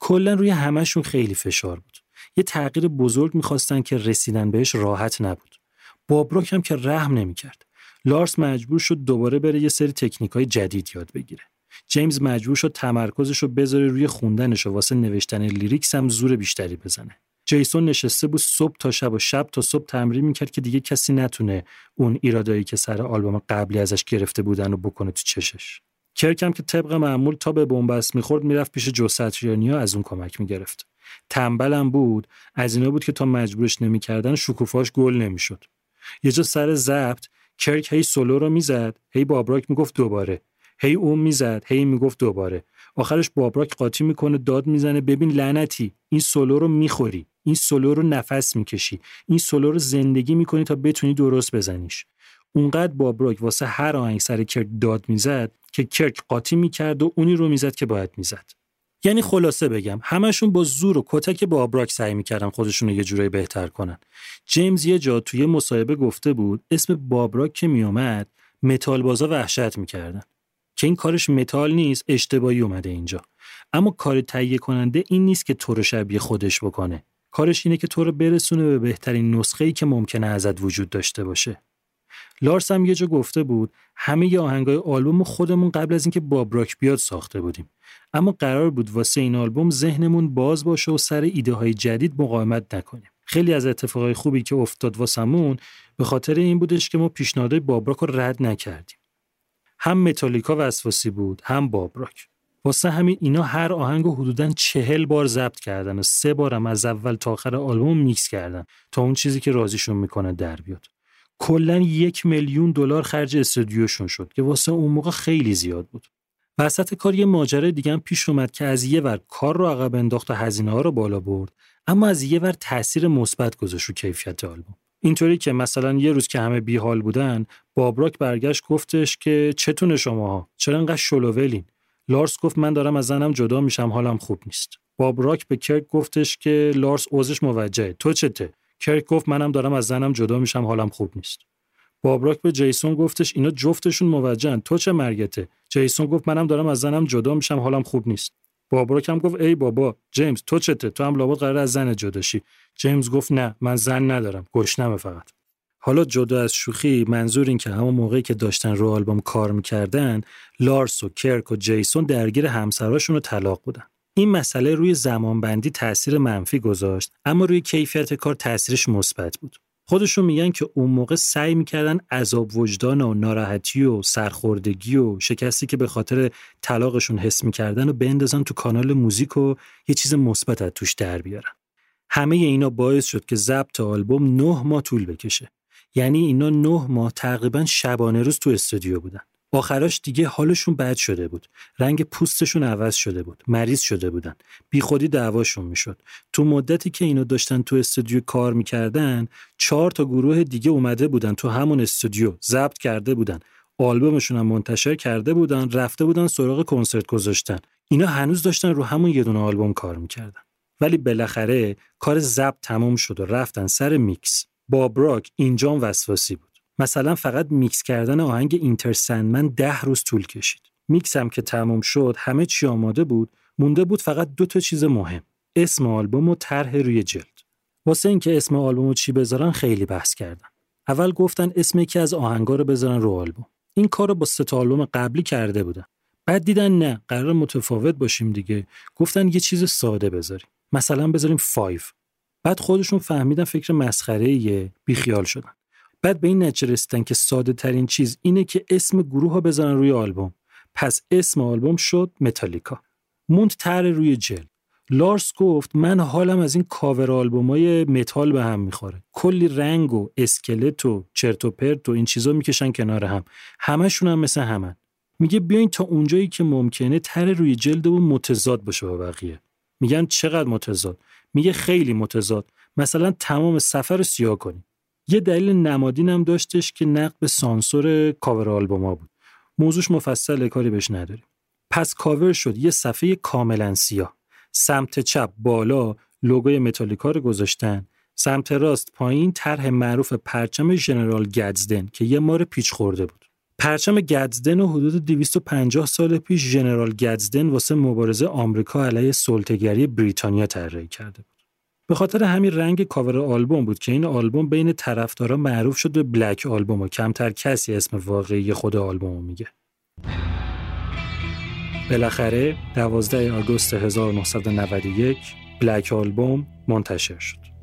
کلا روی همشون خیلی فشار بود. یه تغییر بزرگ می‌خواستن که رسیدن بهش راحت نبود. بابراک هم که رحم نمی‌کرد. لارس مجبور شد دوباره بره یه سری تکنیک های جدید یاد بگیره. جیمز مجبور شد تمرکزش رو بذاره روی خوندنش و واسه نوشتن لیریکس هم زور بیشتری بزنه. جیسون نشسته بود صبح تا شب و شب تا صبح تمرین می‌کرد که دیگه کسی نتونه اون ایرادایی که سر آلبوم قبلی ازش گرفته بودن رو بکنه تو چشش. کرکم که طبق معمول تا به بنبست می‌خورد می‌رفت پیش جو ساتریانی از اون کمک می‌گرفت. تنبلم بود. از اینا بود که تا مجبورش نمی‌کردن شکوفاش گل نمی‌شد. یه جا سر ضبط کرک هی سولو رو می‌زد. هی بابراک می‌گفت دوباره. هی اون می‌زد هی می‌گفت دوباره. آخرش بابراک قاطی می‌کنه داد می‌زنه. ببین لعنتی این سولو رو می‌خوری. این سولو رو نفس می‌کشی. این سولو رو زندگی می‌کنی تا بتونی درست بزنیش. اونقدر بابراک واسه هر آهنگ سر کرک داد می‌زد که کرک قاطی می‌کرد و اونی رو می‌زد که باید می‌زد. یعنی خلاصه بگم همشون با زور و کتک باب راک سعی می‌کردن خودشون رو یه جورایی بهتر کنن. جیمز یه جا توی مصاحبه گفته بود اسم باب راک که میومد متال بازا وحشت می‌کردن. که این کارش متال نیست اشتباهی اومده اینجا. اما کار تهیه کننده این نیست که تو رو شبیه خودش بکنه. کارش اینه که تو رو برسونه به بهترین نسخه ای که ممکنه ازت وجود داشته باشه. لارس هم یه جا گفته بود همه ی آهنگای آلبوم خودمون قبل از اینکه باب راک بیاد ساخته بودیم. اما قرار بود واسه این آلبوم ذهنمون باز باشه و سر ایده های جدید مقاومت نکنیم. خیلی از اتفاقای خوبی که افتاد واسمون به خاطر این بودش که ما پیشنهادهای بابراک رو رد نکردیم. هم متالیکا وسواسی بود هم بابراک. واسه همین اینا هر آهنگ رو حدودا چهل بار ضبط کردن و سه بارم از اول تا آخر آلبوم میکس کردن تا اون چیزی که راضیشون می‌کنه در بیاد. کلا یک میلیون دلار خرج استودیوشون شد که واسه اون موقع خیلی زیاد بود. وسط کار یه ماجرای دیگه هم پیش اومد که از یه ور کار رو عقب انداخت و هزینه ها رو بالا برد اما از یه ور تاثیر مثبت گذاشت رو کیفیت آلبوم. اینطوری که مثلا یه روز که همه بیحال بودن بابراک برگشت گفتش که چتونه شماها؟ چرا انقدر شلوولین؟ لارس گفت من دارم از زنم جدا میشم حالم خوب نیست. بابراک به کرک گفتش که لارس اوزش موجهه تو چته؟ کرک گفت منم دارم از زنم جدا میشم حالم خوب نیست. بابراک به جیسون گفتش اینا جفتشون موجهن تو چه مرگته؟ جیسون گفت منم دارم از زنم جدا میشم حالم خوب نیست. بابراک هم گفت ای بابا جیمز تو چته؟ تو هم لابد قرار از زن جدا شی جیمز گفت نه من زن ندارم گشنمه فقط. حالا جدا از شوخی منظور این که همون موقعی که داشتن رو آلبوم کار می‌کردن لارس و کرک و جیسون درگیر همسراشون رو طلاق بودن. این مسئله روی زمانبندی تاثیر منفی گذاشت اما روی کیفیت کار تاثیرش مثبت بود. خودشون میگن که اون موقع سعی می‌کردن عذاب وجدان و ناراحتی و سرخوردگی و شکستی که به خاطر طلاقشون حس می‌کردن و بندازن تو کانال موزیک و یه چیز مثبت از توش در بیارن. همه اینا باعث شد که ضبط آلبوم نه ماه طول بکشه. یعنی اینا نه ماه تقریبا شبانه روز تو استودیو بودن. آخراش دیگه حالشون بد شده بود. رنگ پوستشون عوض شده بود. مریض شده بودن. بیخودی دعواشون می‌شد. تو مدتی که اینا داشتن تو استودیو کار می‌کردن چهار تا گروه دیگه اومده بودن تو همون استودیو ضبط کرده بودن. آلبومشون هم منتشر کرده بودن رفته بودن سراغ کنسرت گذاشتن. اینا هنوز داشتن رو همون یه دونه آلبوم کار می‌کردن. ولی بالاخره کار ضبط تمام شد و رفتن سر میکس. بابراک اینجام وسواسی بود. مثلا فقط میکس کردن آهنگ Enter Sandman ده روز طول کشید. میکس هم که تموم شد همه چی آماده بود مونده بود فقط دو تا چیز مهم. اسم آلبوم و طرح روی جلد. واسه اینکه اسم آلبوم چی بذارن خیلی بحث کردن. اول گفتن اسم یکی از آهنگا رو بذارن رو آلبوم. این کار رو با سه آلبوم قبلی کرده بودن. بعد دیدن نه قرار متفاوت باشیم دیگه. گفتن یه چیز ساده بذاریم. مثلا بذاریم 5 بعد خودشون فهمیدن فکر مسخره بیخیال شدن. بعد به این نتیجه رسیدن که ساده ترین چیز اینه که اسم گروه ها بزنن روی آلبوم. پس اسم آلبوم شد متالیکا. موند طرح روی جلد. لارس گفت من حالم از این کاور آلبومای متال به هم می‌خوره. کلی رنگ و اسکلت و چرت و پرت و این چیزا می‌کشن کنار هم. همشون هم مثل همن. میگه بیاین تا اونجایی که ممکنه طرح روی جلد و متضاد باشه با بقیه. میگن چقدر متضاد؟ میگه خیلی متضاد. مثلا تمام صفحه رو سیاه کنیم یه دلیل نمادین هم داشتش که نقد به سانسور کاور آلبوما بود. موضوعش مفصل کاری بهش نداریم. پس کاور شد یه صفحه کاملا سیاه. سمت چپ بالا لوگوی متالیکا رو گذاشتن. سمت راست پایین طرح معروف پرچم ژنرال گدزدن که یه مار پیچ خورده بود. پرچم گدزدن و حدود 250 سال پیش ژنرال گدزدن واسه مبارزه آمریکا علیه سلطه‌گری بریتانیا طراحی کرده بود. به خاطر همین رنگ کاور آلبوم بود که این آلبوم بین طرفدارا معروف شد به Black Album و کمتر کسی اسم واقعی خود آلبوم میگه. بالاخره 12 آگوست 1991 بلک آلبوم منتشر شد.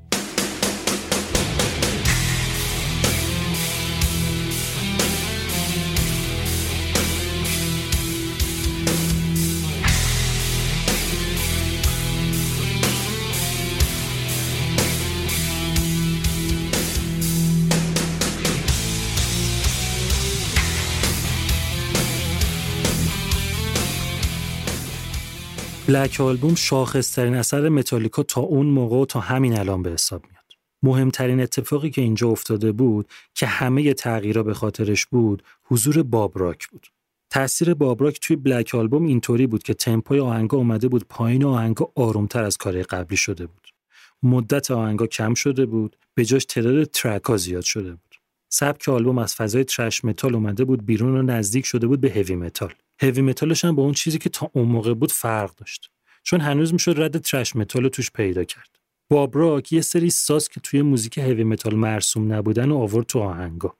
Black Album شاخصترین اثر متالیکا تا اون موقع و تا همین الان به حساب میاد. مهمترین اتفاقی که اینجا افتاده بود که همه تغییرها به خاطرش بود حضور بابراک بود. تاثیر بابراک توی Black Album اینطوری بود که تمپوی آهنگا اومده بود پایین و آهنگا آرومتر از کار قبلی شده بود. مدت آهنگا کم شده بود به جاش تعداد track زیاد شده بود. سبک آلبوم از فضای thrash metal اومده بود بیرون و نزدیک شده بود به heavy metal. heavy metal ش هم با اون چیزی که تا اون موقع بود فرق داشت. چون هنوز می‌شد رد thrash metal توش پیدا کرد. باب راک یه سری ساز که توی موزیک heavy metal مرسوم نبودن و آورد تو آهنگا.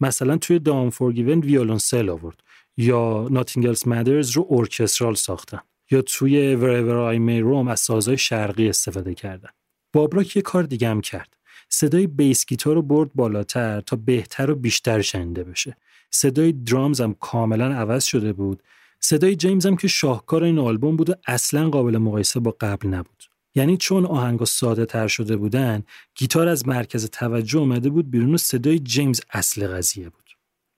مثلا توی The Unforgiven ویولونسل آورد یا Nothing Else Matters رو orchestral ساختن یا توی Wherever I May Roam از سازهای شرقی استفاده کردن. بابراک یه کار دیگه هم کرد. صدای bass guitar رو برد بالاتر تا بهتر و بیشتر شنیده بشه. صدای drums هم کاملا عوض شده بود. صدای جیمز هم که شاهکار این آلبوم بود و اصلا قابل مقایسه با قبل نبود. یعنی چون آهنگا ساده تر شده بودن گیتار از مرکز توجه اومده بود بیرون و صدای جیمز اصل قضیه بود.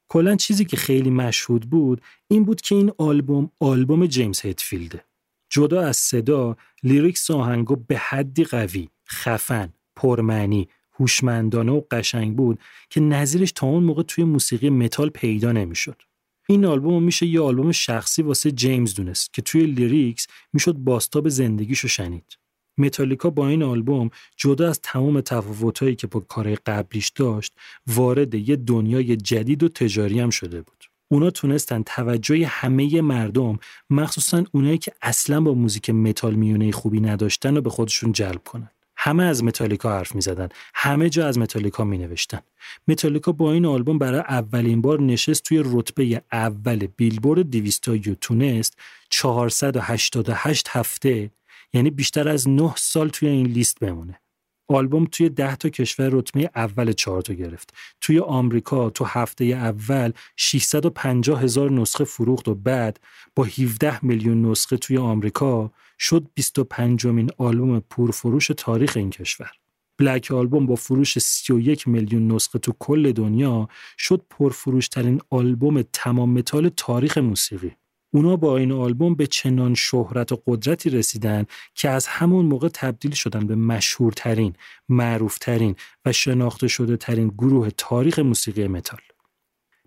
کلا چیزی که خیلی مشهود بود این بود که این آلبوم آلبوم جیمز هیتفیلده. جدا از صدا lyrics آهنگا به حدی قوی خفن پرمعنی هوشمندانه و قشنگ بود که نظیرش تا اون موقع توی موسیقی متال پیدا نمی‌شد. این آلبوم میشه یه آلبوم شخصی واسه جیمز دونست که توی lyrics می‌شد بازتاب زندگیشو شنید. متالیکا با این آلبوم جدا از تمام تفاوتهایی که با کار قبلیش داشت وارد یه دنیای جدید و تجاری هم شده بود. اونا تونستن توجه همه مردم مخصوصا اونایی که اصلا با موزیک متال میونه خوبی نداشتن و به خودشون جلب کنن. همه از متالیکا حرف می زدن. همه جا از متالیکا می نوشتن. متالیکا با این آلبوم برای اولین بار نشست توی رتبه اول بیلبورد 200 یو تونست 488 هفته یعنی بیشتر از 9 سال توی این لیست بمونه. آلبوم توی 10 تا کشور رتبه اول چهار تا گرفت. توی آمریکا تو هفته اول 650 هزار نسخه فروخت و بعد با 17 میلیون نسخه توی آمریکا شد 25 مین آلبوم پرفروش تاریخ این کشور. Black Album با فروش 31 میلیون نسخه تو کل دنیا شد پرفروش ترین آلبوم تمام متال تاریخ موسیقی. اونا با این آلبوم به چنان شهرت و قدرتی رسیدن که از همون موقع تبدیل شدن به مشهورترین، معروفترین و شناخته شده ترین گروه تاریخ موسیقی متال.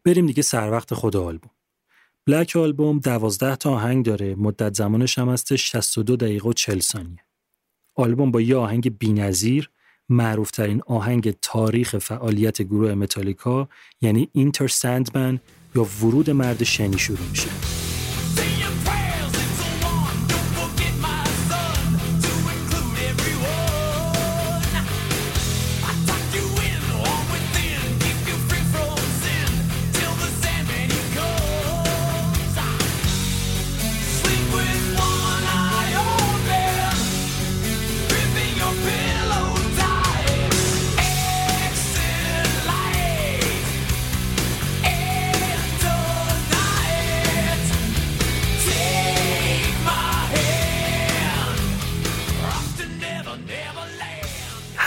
بریم دیگه سر وقت خود آلبوم. بلک آلبوم 12 تا آهنگ داره مدت زمانش هم هست 62 دقیقه و 40 ثانیه آلبوم با یه آهنگ بی‌نظیر معروفترین آهنگ تاریخ فعالیت گروه متالیکا یعنی اینتر سندمن یا ورود مرد شنی شروع میشه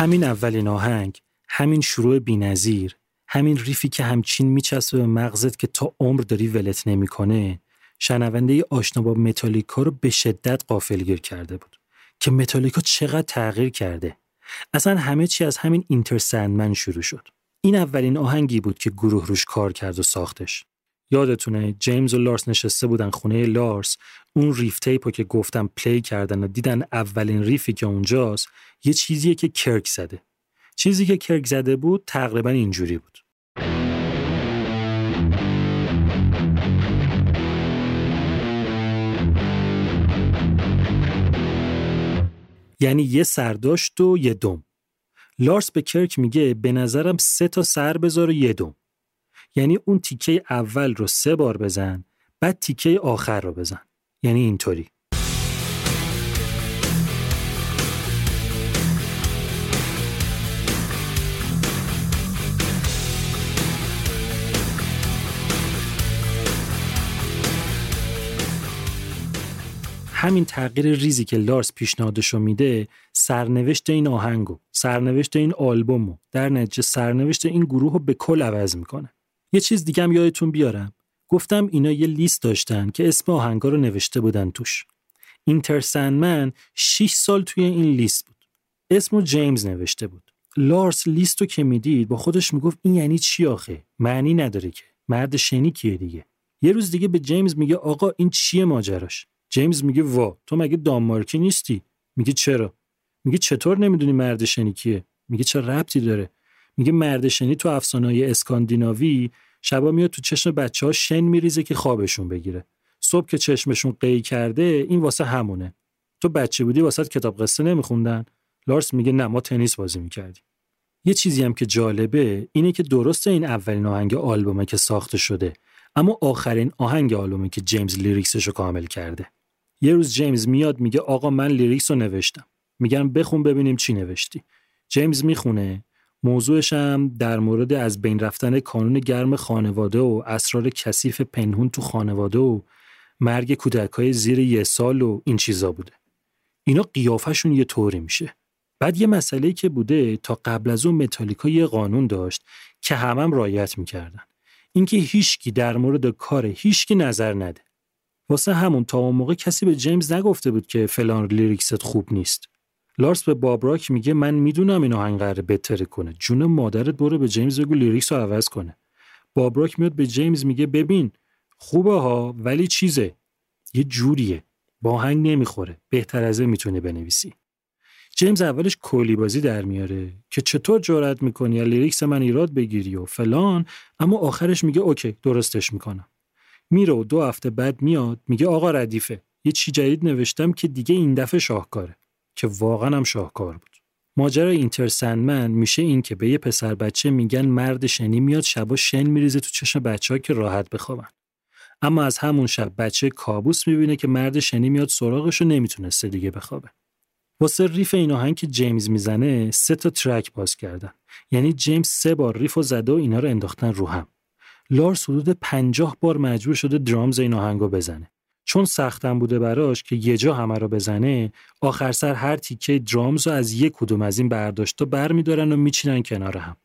همین اولین آهنگ همین شروع بینظیر همین riff ی که همچین میچسبه به مغزت که تا عمر داری ولت نمی‌کنه شنونده آشنا با متالیکا رو به شدت غافلگیر کرده بود که متالیکا چقدر تغییر کرده. اصلا همه چی از همین Enter شروع شد. این اولین آهنگی بود که گروه روش کار کرد و ساختش. یادتونه جیمز و لارس نشسته بودن خونه لارس اون riff tape و که گفتم play کردن و دیدن اولین riff ی که اونجاست یه چیزیه که کرک زده. چیزی که کرک زده بود تقریبا اینجوری بود. یعنی یه سرداشت و یه دم. لارس به کرک میگه به نظرم سه تا سر بذار و یه دم. یعنی اون تیکه اول رو سه بار بزن بعد تیکه آخر رو بزن. یعنی اینطوری. همین تغییر ریزی که لارس پیشنهادشو میده سرنوشت این آهنگو سرنوشت این آلبومو در نتیجه سرنوشت این گروه رو به کل عوض می‌کنه. یه چیز دیگه هم یادتون بیارم. گفتم اینا یه لیست داشتن که اسم آهنگا رو نوشته بودن توش. اینتر سندمن 6 سال توی این لیست بود. اسمو جیمز نوشته بود. لارس لیست رو که می‌دید با خودش می‌گفت این یعنی چی آخه؟ معنی نداره که. مرد شنی کیه دیگه؟ یه روز دیگه به جیمز میگه آقا این چیه ماجراش؟ جیمز میگه وا تو مگه دانمارکی نیستی؟ میگه چرا؟ میگه چطور نمی‌دونی مرد شنی کیه؟ میگه چه ربطی داره؟ میگه مرد شنی تو افسانه‌های اسکاندیناوی شبا میاد تو چشم بچه ها شن میریزه که خوابشون بگیره. صبح که چشمشون قی کرده این واسه همونه. تو بچه بودی واسه کتاب قصه نمیخوندن. لارس میگه نه ما تنیس بازی می‌کردیم. یه چیزی هم که جالبه اینه که درسته این اولین آهنگ آلبومه که ساخته شده اما آخرین آهنگ آلبومه که جیمز lyrics ش رو کامل کرده. یه روز جیمز میاد میگه آقا من lyrics رو نوشتم. میگن بخون ببینیم چی نوشتی. جیمز می‌خونه موضوعش هم در مورد از بین رفتن کانون گرم خانواده و اسرار کثیف پنهون تو خانواده و مرگ کودک های زیر یه سال و این چیزا بوده. اینا قیافشون یه طوری میشه. بعد یه مسئله که بوده تا قبل از اون متالیکا یه قانون داشت که همم هم رایت می‌کردن. اینکه هیچکی در مورد کار هیچکی نظر نده. واسه همون تا اون موقع کسی به جیمز نگفته بود که فلان lyrics ت خوب نیست. لارس به بابراک میگه من می‌دونم این آهنگ قراره بترکونه. جون مادرت برو به جیمز بگو lyrics رو عوض کنه. بابراک میاد به جیمز میگه ببین خوبه ها ولی چیزه. یه جوریه. با آهنگ نمی‌خوره. بهتر از این می‌تونی بنویسی. جیمز اولش کلی بازی در میاره که چطور جرأت می‌کنی به lyrics من ایراد بگیری و فلان اما آخرش میگه okay درستش می‌کنم. میره و دو هفته بعد میاد میگه آقا ردیفه یه چی جدید نوشتم که دیگه این دفعه شاهکاره. که واقعا هم شاهکار بود. ماجرای Enter Sandman میشه این که به یه پسر بچه میگن مرد شنی میاد شبا شن میریزه تو چشم بچه که راحت بخوابن. اما از همون شب بچه کابوس می‌بینه که مرد شنی میاد سراغش و نمی‌تونسته دیگه بخوابه. واسه riff این آهنگ که جیمز می‌زنه سه تا track باز کردن. یعنی جیمز سه بار riff و زده و اینا رو انداختن رو هم. لارس حدود پنجاه بار مجبور شده drums این آهنگو بزنه. چون سختم بوده براش که یه جا همه رو بزنه آخر سر هر تیکه drums رو از یک کدوم از این برداشت و برمیدارن و میچینن کنار هم.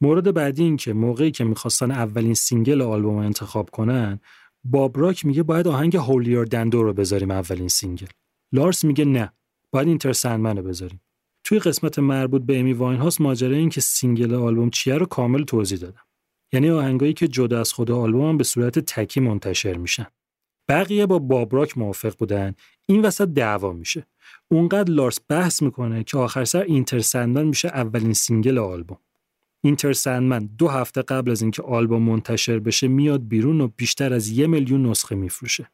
مورد بعدی این که موقعی که می‌خواستن اولین single آلبوم انتخاب کنن باب راک میگه باید آهنگ Holier Than Thou رو بذاریم اولین single. لارس میگه نه باید Enter Sandman رو بذاریم. توی قسمت مربوط به امی واینهاوسه ماجرا این که single آلبوم چیه رو کامل توضیح دادم. یعنی آهنگایی که جدا از خود آلبوم به صورت تکی منتشر میشن. بقیه با باب راک موافق بودن. این وسط دعوا میشه. اونقدر لارس بحث می‌کنه که آخر سر Enter Sandman میشه اولین single آلبوم. Enter Sandman دو هفته قبل از اینکه آلبوم منتشر بشه میاد بیرون و بیشتر از یه میلیون نسخه میفروشه.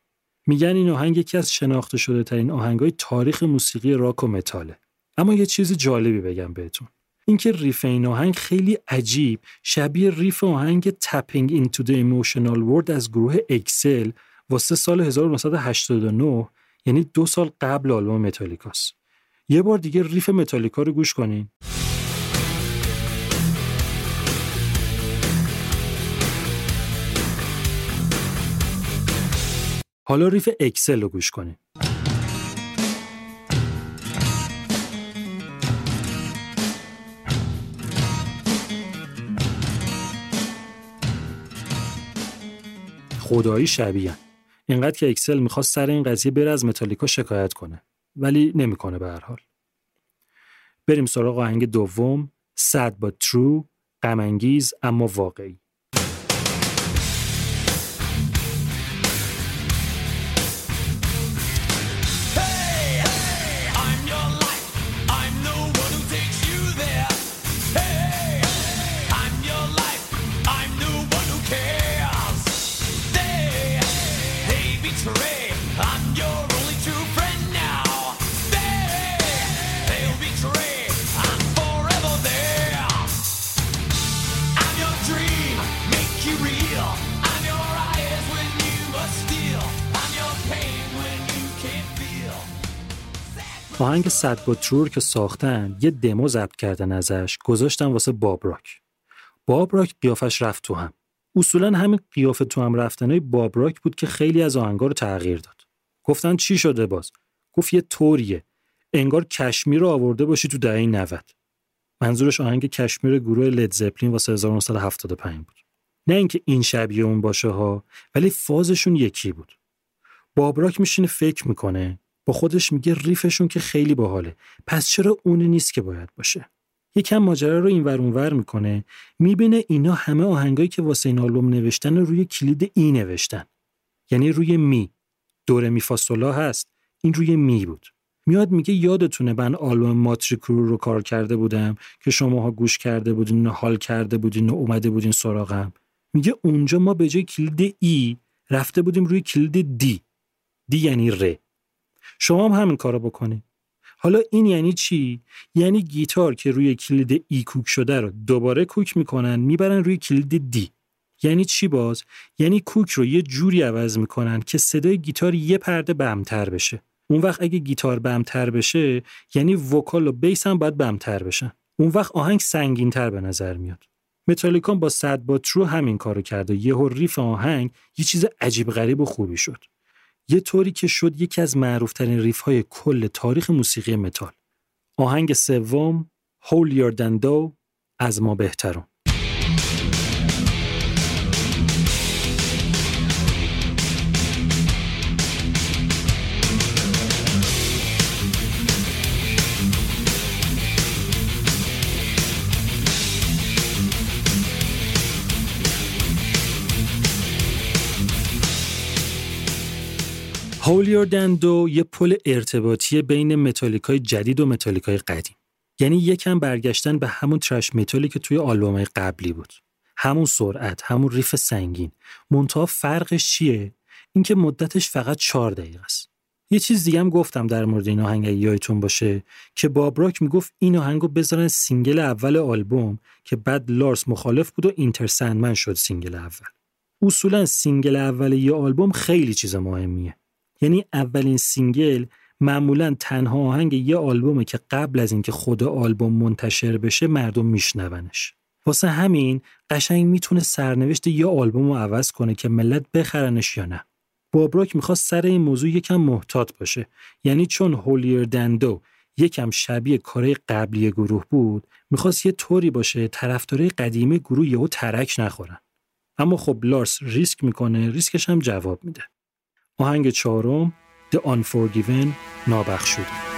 میگن این آهنگ یکی از شناخته شده ترین آهنگای تاریخ موسیقی راک و متاله. اما یه چیز جالبی بگم بهتون. اینکه riff این آهنگ خیلی عجیب. شبیه riff آهنگ Tapping Into the Emotional Void از گروه Excel واسه سال 1989 یعنی دو سال قبل آلبوم متالیکاست. یه بار دیگه riff متالیکا رو گوش کنین. حالا ریف اکسل رو گوش کنین. خدایی شبیه. اینقدر که اکسل می‌خواست سر این قضیه بره از متالیکا شکایت کنه ولی نمی‌کنه به هر حال. بریم سراغ آهنگ دوم sad but true غمانگیز اما واقعی. آهنگ صد با ترور که ساختن یه دمو ضبط کردن ازش گذاشتن واسه بابراک بابراک قیافش رفت تو هم. اصولا همین قیافه تو هم رفتنهای بابراک بود که خیلی از آهنگا رو تغییر داد. گفتن چی شده باز؟ گفت یه طوریه. انگار کشمیر رو آورده باشی تو دهه 90 منظورش آهنگ کشمیر گروه لید زپلین واسه 1975 بود. نه اینکه این شبیه اون باشه ها ولی فازشون یکی بود. بابراک میشینه فکر می‌کنه با خودش میگه ریفشون که خیلی باحاله. پس چرا اون نیست که باید باشه؟ یکم ماجرا رو این ور می‌کنه می‌بینه اینا همه آهنگایی که واسه این آلبوم نوشتن روی کلید ای نوشتن. یعنی روی می. دور می فاصله هست. این روی می بود. میاد میگه یادتونه من آلبوم ماتریکرو رو کار کرده بودم که شماها گوش کرده بودین حال کرده بودین و اومده بودین سراغم. میگه اونجا ما به جای کلید ای رفته بودیم روی کلید دی. دی یعنی ر. شما هم همین کارو بکنید حالا این یعنی چی؟ یعنی گیتار که روی کلید ای کوک شده رو دوباره کوک می‌کنن می‌برن روی کلید دی. یعنی چی باز؟ یعنی کوک رو یه جوری عوض می‌کنن که صدای گیتار یه پرده بمتر بشه. اون وقت اگه گیتار بمتر بشه یعنی وکال و بیس هم باید بمتر بشن. اون وقت آهنگ سنگینتر به نظر میاد. متالیکا با Sad But True همین کارو کرده یه riff آهنگ یه چیز عجیب غریب و خوبی شد. یه طوری که شد یکی از معروفترین riff های کل تاریخ موسیقی متال. آهنگ سوم Holier Than از ما بهترون. Holier Than Thou یه پل ارتباطی بین متالیکای جدید و متالیکای قدیم. یعنی یکم برگشتن به همون thrash متالی که توی آلبومای قبلی بود. همون سرعت، همون riff سنگین. منتها فرقش چیه؟ اینکه مدتش فقط چهار دقیقه است. یه چیز دیگه هم گفتم در مورد این آهنگ یادتون باشه که باب راک می‌گفت این آهنگو بذارن single اول آلبوم که بعد لارس مخالف بود و Enter شد single اول. اصولا single اول یه آلبوم خیلی چیز مهمیه. یعنی اولین single معمولا تنها آهنگ یه آلبومه که قبل از اینکه خود آلبوم منتشر بشه مردم میشنونش. واسه همین قشنگ می‌تونه سرنوشت یه آلبوم رو عوض کنه که ملت بخرنش یا نه. باب راک می‌خواست سر این موضوع یکم محتاط باشه. یعنی چون Holier Than Thou یکم شبیه کاره قبلی گروه بود می‌خواست یه طوری باشه طرفدارای قدیمی گروه یهو ترک نخورن. اما خب لارس ریسک می‌کنه ریسکش هم جواب میده. آهنگ چهارم The Unforgiven نابخشوده.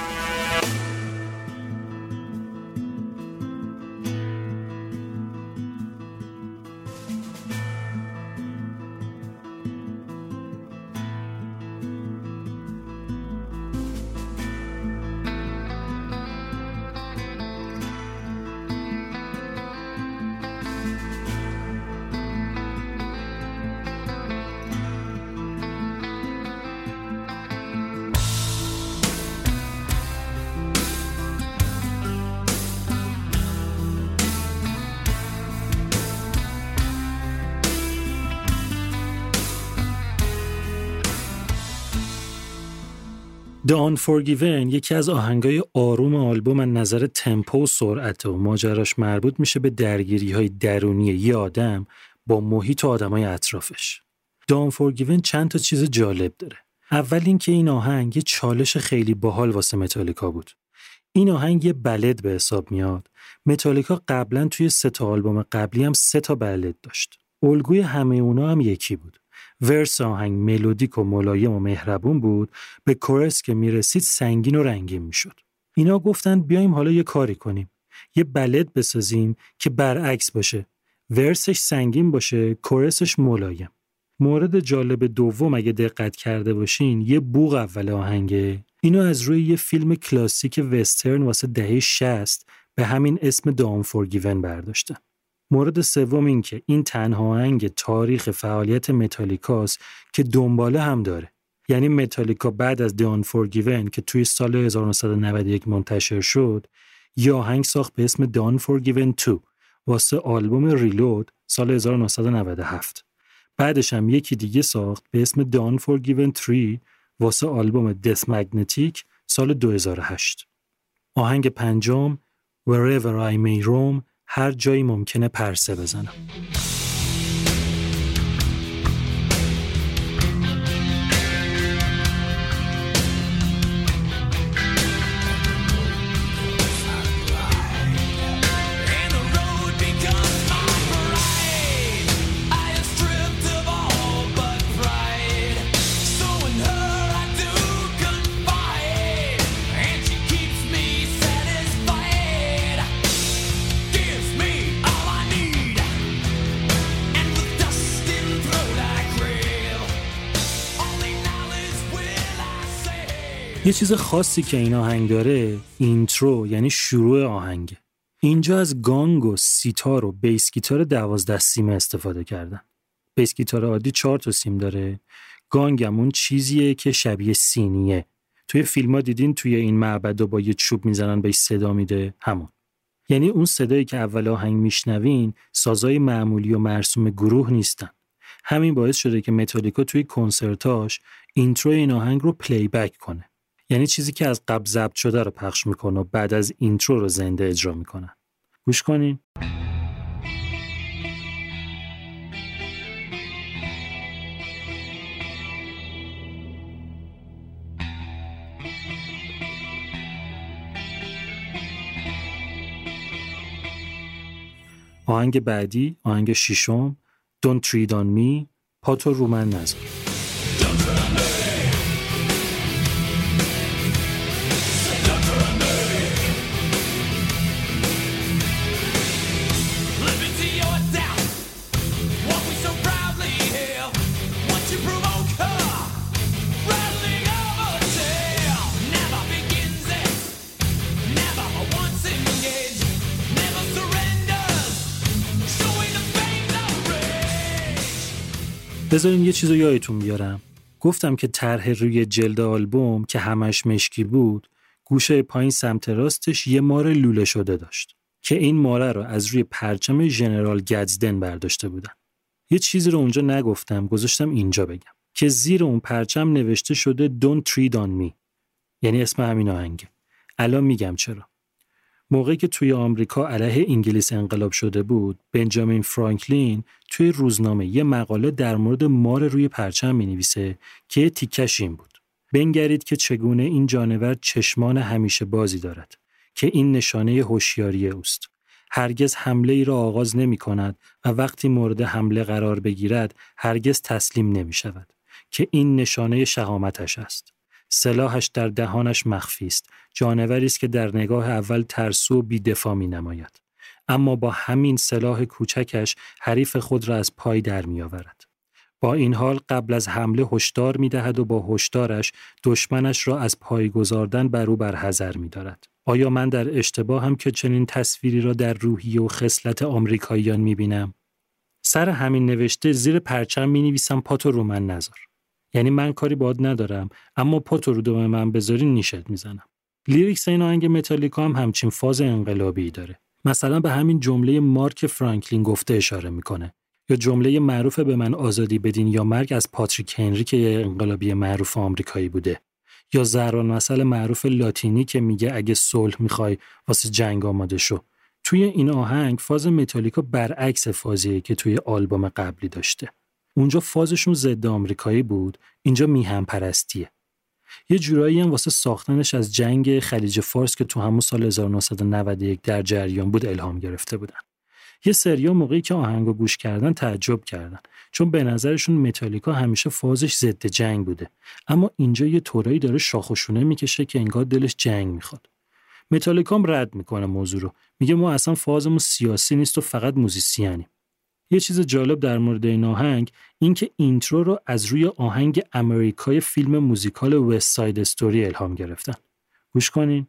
Unforgiven یکی از آهنگای آروم آلبوم از نظر تمپو و سرعت و ماجراش مربوط میشه به درگیری های درونی یه آدم با محیط و آدمای اطرافش. The Unforgiven چند تا چیز جالب داره. اول اینکه این آهنگ یه چالش خیلی باحال واسه متالیکا بود. این آهنگ یه بلد به حساب میاد. متالیکا قبلا توی سه تا آلبوم قبلی هم سه تا بلد داشت. الگوی همه اونا هم یکی بود. ورس آهنگ ملودیک و ملایم و مهربون بود به کورس که می‌رسید سنگین و رنگین می‌شد. اینا گفتن بیایم حالا یه کاری کنیم. یه بلد بسازیم که برعکس باشه. ورسش سنگین باشه کورسش ملایم. مورد جالب دوم اگه دقت کرده باشین یه بوغ اول آهنگه اینو از روی یه فیلم کلاسیک وسترن واسه دهه 60 به همین اسم دام فورگیون برداشتن. مورد سوم این که این تنها آهنگ تاریخ فعالیت متالیکاست که دنباله هم داره. یعنی متالیکا بعد از دیان فورگیون که توی سال 1991 منتشر شد یه آهنگ ساخت به اسم دان فورگیون 2 واسه آلبوم ریلود سال 1997 بعدش هم یکی دیگه ساخت به اسم دان فور گیون 3 واسه آلبوم دث مگنتیک سال 2008 آهنگ پنجم Wherever I May Roam هر جایی ممکنه پرسه بزنم. یه چیز خاصی که این آهنگ داره intro یعنی شروع آهنگ اینجا از gong و سیتار و bass guitar دوازده سیمه استفاده کردن. Bass guitar عادی چهار تا سیم داره. Gong همون چیزیه که شبیه سینیه. توی فیلم ها دیدین توی این معبد با یه چوب می‌زنن بهش صدا میده. همون. یعنی اون صدایی که اول آهنگ میشنوین سازای معمولی و مرسوم گروه نیستن. همین باعث شده که متالیکا توی کنسرتاش intro این آهنگ رو playback کنه. یعنی چیزی که از قبل ضبط شده رو پخش می‌کنه و بعد از intro رو زنده اجرا می‌کنن گوش کنین. آهنگ بعدی آهنگ ششم Don't Treat On Me پاتو رو من بذارین یه چیز رو یادتون بیارم. گفتم که طرح روی جلد آلبوم که همش مشکی بود گوشه پایین سمت راستش یه مار لوله شده داشت که این ماره رو از روی پرچم ژنرال گدزدن برداشته بودن. یه چیزی رو اونجا نگفتم گذاشتم اینجا بگم که زیر اون پرچم نوشته شده Don't tread on me. یعنی اسم همین آهنگه. الان میگم چرا. موقعی که توی آمریکا علیه انگلیس انقلاب شده بود بنجامین فرانکلین توی روزنامه یه مقاله در مورد مار روی پرچم می نویسه که تیکش این بود. بنگرید که چگونه این جانور چشمان همیشه بازی دارد که این نشانه هوشیاری اوست. هرگز حمله ای را آغاز نمی کند و وقتی مورد حمله قرار بگیرد هرگز تسلیم نمی شود که این نشانه شهامتش است. سلاحش در دهانش مخفی است جانوری است که در نگاه اول ترسو و بیدفاع می نماید. اما با همین سلاح کوچکش حریف خود را از پای در می آورد. با این حال قبل از حمله هشدار می دهد و با هشدارش دشمنش را از پای گذاردن بر او برحذر می دارد. آیا من در اشتباه هم که چنین تصویری را در روحی و خصلت آمریکاییان می بینم؟ سر همین نوشته زیر پرچم می نویسم پاتو رو من نذار. یعنی من کاری باد ندارم اما پاتو رو دوم من بذاری نیشت می‌زنم. lyrics این آهنگ متالیکا هم همچین فاز انقلابی داره. مثلا به همین جمله مارک فرانکلین گفته اشاره می‌کنه یا جمله معروف به من آزادی بدین یا مرگ از پاتریک هنری که یه انقلابی معروف آمریکایی بوده یا اون مثل معروف لاتینی که میگه اگه صلح می‌خوای واسه جنگ آماده شو توی این آهنگ فاز متالیکا برعکس فازیه که توی آلبوم قبلی داشته اونجا فازشون ضد آمریکایی بود اینجا میهن پرستیه. یه جورایی هم واسه ساختنش از جنگ خلیج فارس که تو همون سال 1991 در جریان بود الهام گرفته بودن. یه سریا موقعی که آهنگو گوش کردن تعجب کردن چون به نظرشون متالیکا همیشه فازش ضد جنگ بوده. اما اینجا یه طورایی داره شاخشونه می‌کشه که انگار دلش جنگ می‌خواد. متالیکام رد می‌کنه موضوع رو. میگه ما اصلا فازمون سیاسی نیست و فقط موزیسیانیم. یه چیز جالب در مورد این آهنگ اینکه intro رو از روی آهنگ America ی فیلم موزیکال West Side Story الهام گرفتن. گوش کنین.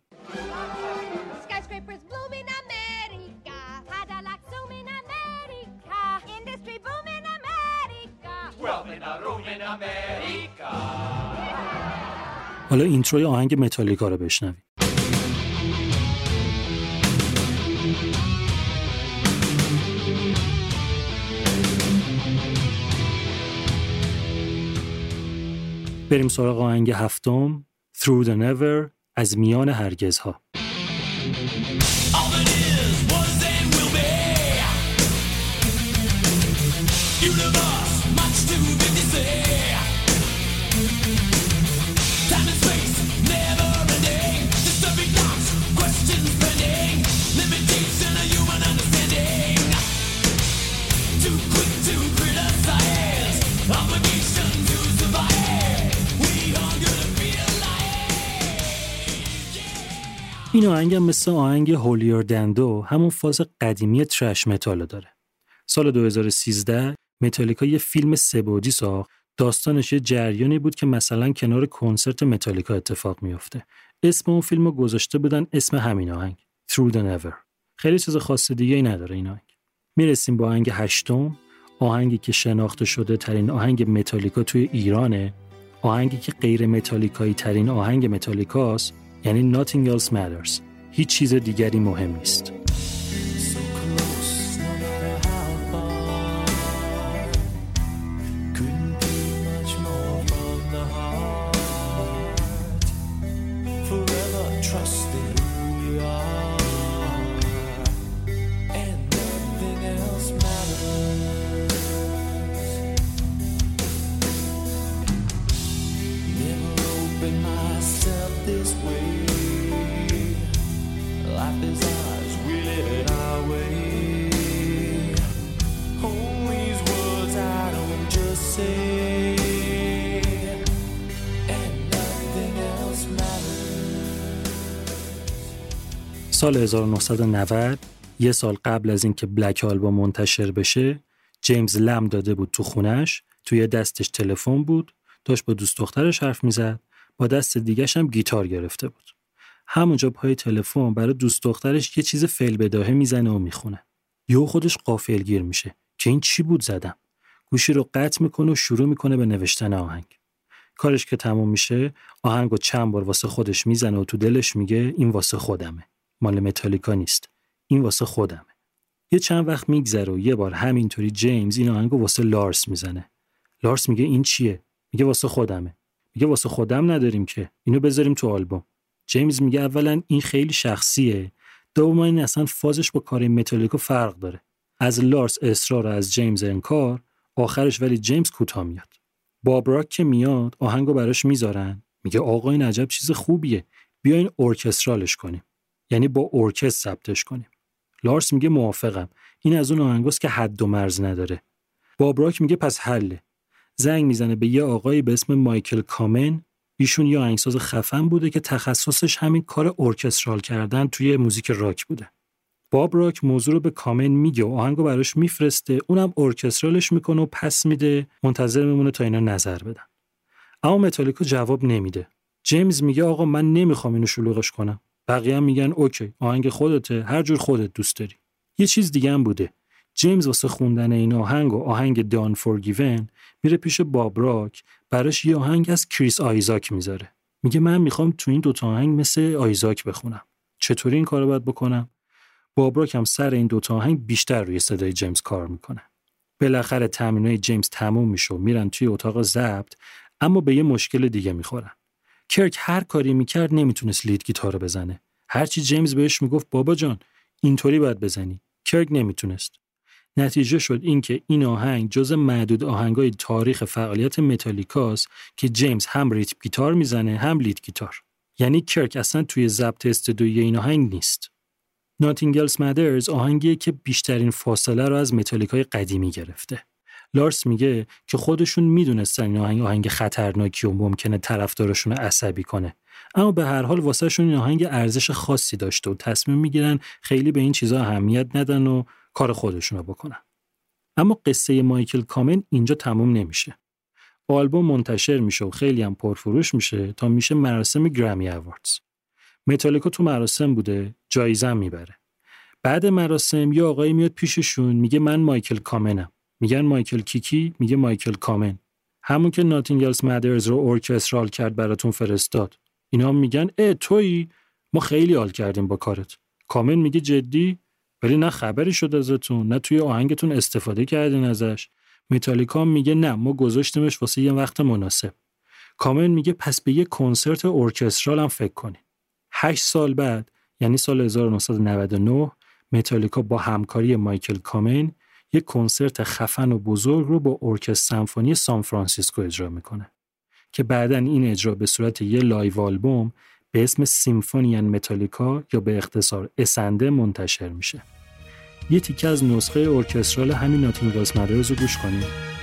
حالا intro ی آهنگ متالیکا رو بشنوید. بریم سراغ آهنگ هفتم Through the Never از میان هرگزها. این آهنگ هم مثل آهنگ هولیر دندو همون فاز قدیمی ترش متال داره. سال 2013 متالیکا یه فیلم سبودی ساخت داستانش یه جریانی بود که مثلا کنار کنسرت متالیکا اتفاق میافته. اسم اون فیلم رو گذاشته بودن اسم همین آهنگ Through the Never. خیلی چیز خاص دیگه ای نداره این آهنگ. می‌رسیم با آهنگ هشتم آهنگی که شناخته شده ترین آهنگ متالیکا توی ایرانه آهنگی که غیر متالیکایی ترین آهنگ متالیکاست یعنی nothing else matters. هیچ چیز دیگری مهم نیست. سال 1990 یه سال قبل از اینکه بلک آلبوم منتشر بشه جیمز لم داده بود تو خونش توی دستش تلفن بود داشت با دوست دخترش حرف می‌زد با دست دیگش هم گیتار گرفته بود. همونجا پای تلفن برای دوست دخترش یه چیز فعل بداهه می‌زنه و می‌خونه. یهو خودش قافلگیر میشه. که این چی بود زدم؟ گوشی رو قطع می‌کنه و شروع می‌کنه به نوشتن آهنگ. کارش که تموم میشه آهنگ رو چند بار واسه خودش می‌زنه و تو دلش میگه این واسه خودمه. مال متالیکا نیست. این واسه خودمه. یه چند وقت میگذره و یه بار همینطوری جیمز این آهنگو واسه لارس می‌زنه. لارس میگه این چیه؟ میگه واسه خودمه. میگه واسه خودم نداریم که. اینو بذاریم تو آلبوم. جیمز میگه اولا این خیلی شخصیه. دوم این اصلا فازش با کار متالیکا فرق داره. از لارس اصرار از جیمز انکار آخرش ولی جیمز کوتاه میاد. بابراک که میاد آهنگو براش می‌ذارن. میگه آقا این عجب چیز خوبیه. بیاین ارکسترالش کنیم. یعنی با ارکستر ثبتش کنیم. لارس میگه موافقم. این از اون آهنگاست که حد و مرز نداره. بابراک میگه پس حله. زنگ می‌زنه به یه آقایی به اسم مایکل کامن. ایشون یه آهنگساز خفن بوده که تخصصش همین کار ارکسترال کردن توی موزیک راک بوده. باب راک موضوع رو به کامن میگه و آهنگو براش میفرسته. اونم orchestral ش می‌کنه و پس میده. منتظر میمونه تا اینا نظر بدن. اما متالیکا جواب نمیده. جیمز میگه آقا من نمی‌خوام اینو شلوغش کنم. بقیه هم میگن okay آهنگ خودته هر جور خودت دوست داری. یه چیز دیگه هم بوده. جیمز واسه خوندن این آهنگ و آهنگ The Unforgiven میره پیش باب راک براش یه آهنگ از کریس آیزاک می‌ذاره. میگه من می‌خوام تو این دوتا آهنگ مثل آیزاک بخونم. چطوری این کارو باید بکنم؟ بابراک هم سر این دوتا آهنگ بیشتر روی صدای جیمز کار می‌کنه. بالاخره تمرینای جیمز تموم میشه و میرن توی اتاق ضبط اما به یه مشکل دیگه می‌خورن. کرک هر کاری می‌کرد نمی‌تونست لید گیتار رو بزنه. هرچی جیمز بهش می‌گفت بابا جان اینطوری باید بزنی. کرک نمی‌تونست. نتیجه شد اینکه این آهنگ جز معدود آهنگای تاریخ فعالیت متالیکاست که جیمز هم ریتم گیتار می‌زنه هم لید گیتار. یعنی کرک اصلا توی ضبط استودیوی این آهنگ نیست. ناتینگلز مدرز آهنگیه که بیشترین فاصله رو از متالیکای قدیمی گرفته. لارس میگه که خودشون می‌دونستن این آهنگ آهنگ خطرناکی و ممکنه طرفدارشون عصبی کنه. اما به هر حال واسهشون این آهنگ ارزش خاصی داشته و تصمیم می‌گیرن خیلی به این چیزا اهمیت ندن و کار خودشون رو بکنن. اما قصه مایکل کامن اینجا تموم نمیشه. آلبوم منتشر میشه و خیلی هم پرفروش میشه تا میشه مراسم گرمی اواردز. متالیکا تو مراسم بوده جایزه می‌بره. بعد مراسم یه آقایی میاد پیششون میگه من مایکل کامنم. میگن مایکل کیکی میگه مایکل کامن. همون که ناتینگلز مدرز رو ارکسترال کرد براتون فرستاد. اینا میگن اه تویی؟ ما خیلی حال کردیم با کارت. کامن میگه جدی؟ ولی نه خبری شد ازتون نه توی آهنگتون استفاده کردین ازش. متالیکا میگه نه ما گذاشتیمش واسه یه وقت مناسب. کامن میگه پس به یه کنسرت orchestral هم فکر کنین. هشت سال بعد یعنی سال 1999 متالیکا با همکاری مایکل کامن یک کنسرت خفن و بزرگ رو با ارکستر سمفونی سان فرانسیسکو اجرا می‌کنه که بعدا این اجرا به صورت یه live album به اسم Symphony and Metallica یا به اختصار اسنده منتشر میشه. یه تیکه از نسخه ارکسترال همین ناتینگاس مدرز رو گوش کنیم.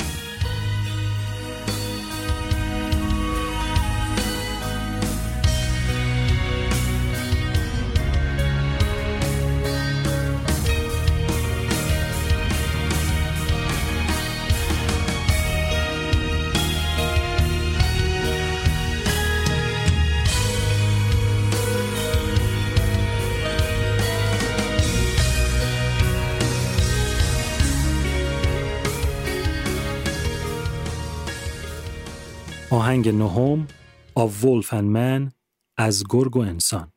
آهنگ نهم آف ولف من از گرگ و انسان.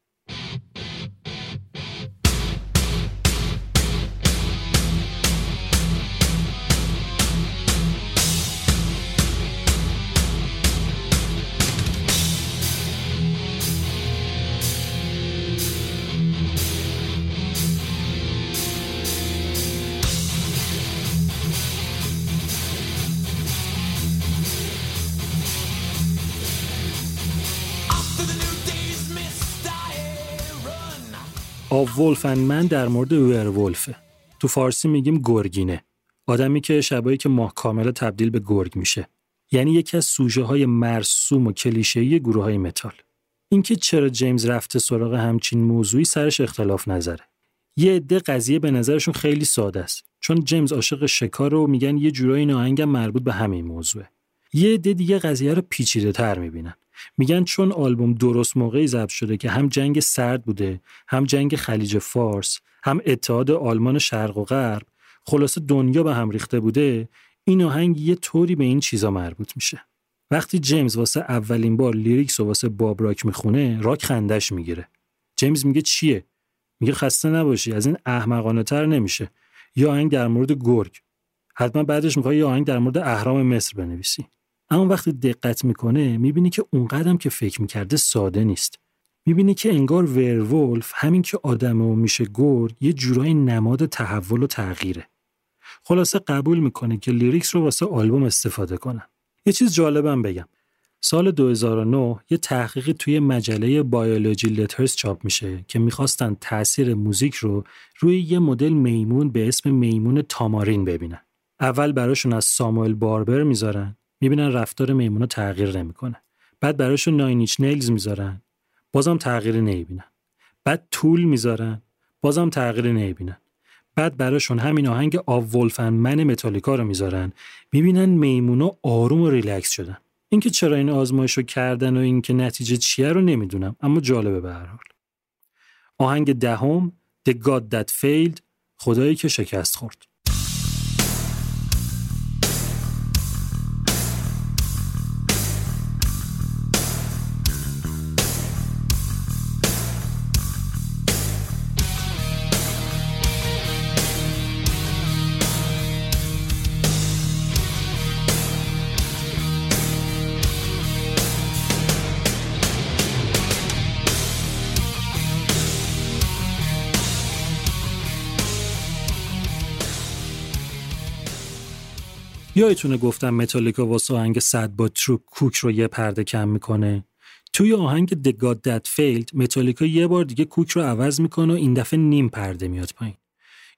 ولف من در مورد ولفه. تو فارسی میگیم گرگینه. آدمی که شبایی که ماه کامل تبدیل به گرگ میشه. یعنی یکی از سوژه های مرسوم و کلیشه‌ای گروه های متال. اینکه چرا جیمز رفته سراغ همچین موضوعی سرش اختلاف نظره. یه عده قضیه به نظرشون خیلی ساده است. چون جیمز عاشق شکار رو میگن یه جورایی این آهنگم مربوط به همین موضوعه. یه عده دیگه قضیه رو پیچیده تر می‌بینن. میگن چون آلبوم درست موقعی ضبط شده که هم جنگ سرد بوده هم جنگ خلیج فارس هم اتحاد آلمان شرق و غرب خلاصه دنیا به هم ریخته بوده این آهنگ یه طوری به این چیزا مربوط میشه. وقتی جیمز واسه اولین بار lyrics و واسه باب راک می‌خونه راک خندش می‌گیره. جیمز میگه چیه؟ میگه خسته نباشی از این احمقانه تر نمیشه. یه آهنگ در مورد گرگ. حتما بعدش می‌خوای یه آهنگ در مورد اهرام مصر بنویسی. اما وقتی دقت می‌کنه می‌بینی که اونقدرم که فکر می‌کرده ساده نیست. می‌بینی که انگار werewolf همین که آدمو میشه گرگ یه جورایی نماد تحول و تغییره. خلاصه قبول می‌کنه که lyrics رو واسه آلبوم استفاده کنن یه چیز جالبم بگم. سال 2009 یه تحقیقی توی مجله Biology Letters چاپ میشه که می‌خواستن تاثیر موزیک رو روی یه مدل میمون به اسم میمون تامارین ببینن. اول براشون از ساموئل باربر می‌ذارن می‌بینن رفتار میمونا تغییر نمی‌کنه. بعد براشون Nine Inch Nails می‌ذارن. بازم تغییری نمی‌بینن. بعد Tool می‌ذارن. بازم تغییری نمی‌بینن. بعد براشون همین آهنگ Of Wolf and Man متالیکا رو می‌ذارن. می‌بینن میمونا آروم و ریلکس شدن. اینکه چرا این آزمایش رو کردن و اینکه نتیجه چیه رو نمی‌دونم اما جالبه به هر حال. آهنگ دهم The God That Failed خدایی که شکست خورد. یادتونه گفتم متالیکا واسه آهنگ Sad But True کوک رو یه پرده کم می‌کنه. توی آهنگ The God That Failed متالیکا یه بار دیگه کوک رو عوض می‌کنه و این دفعه نیم پرده میاد پایین.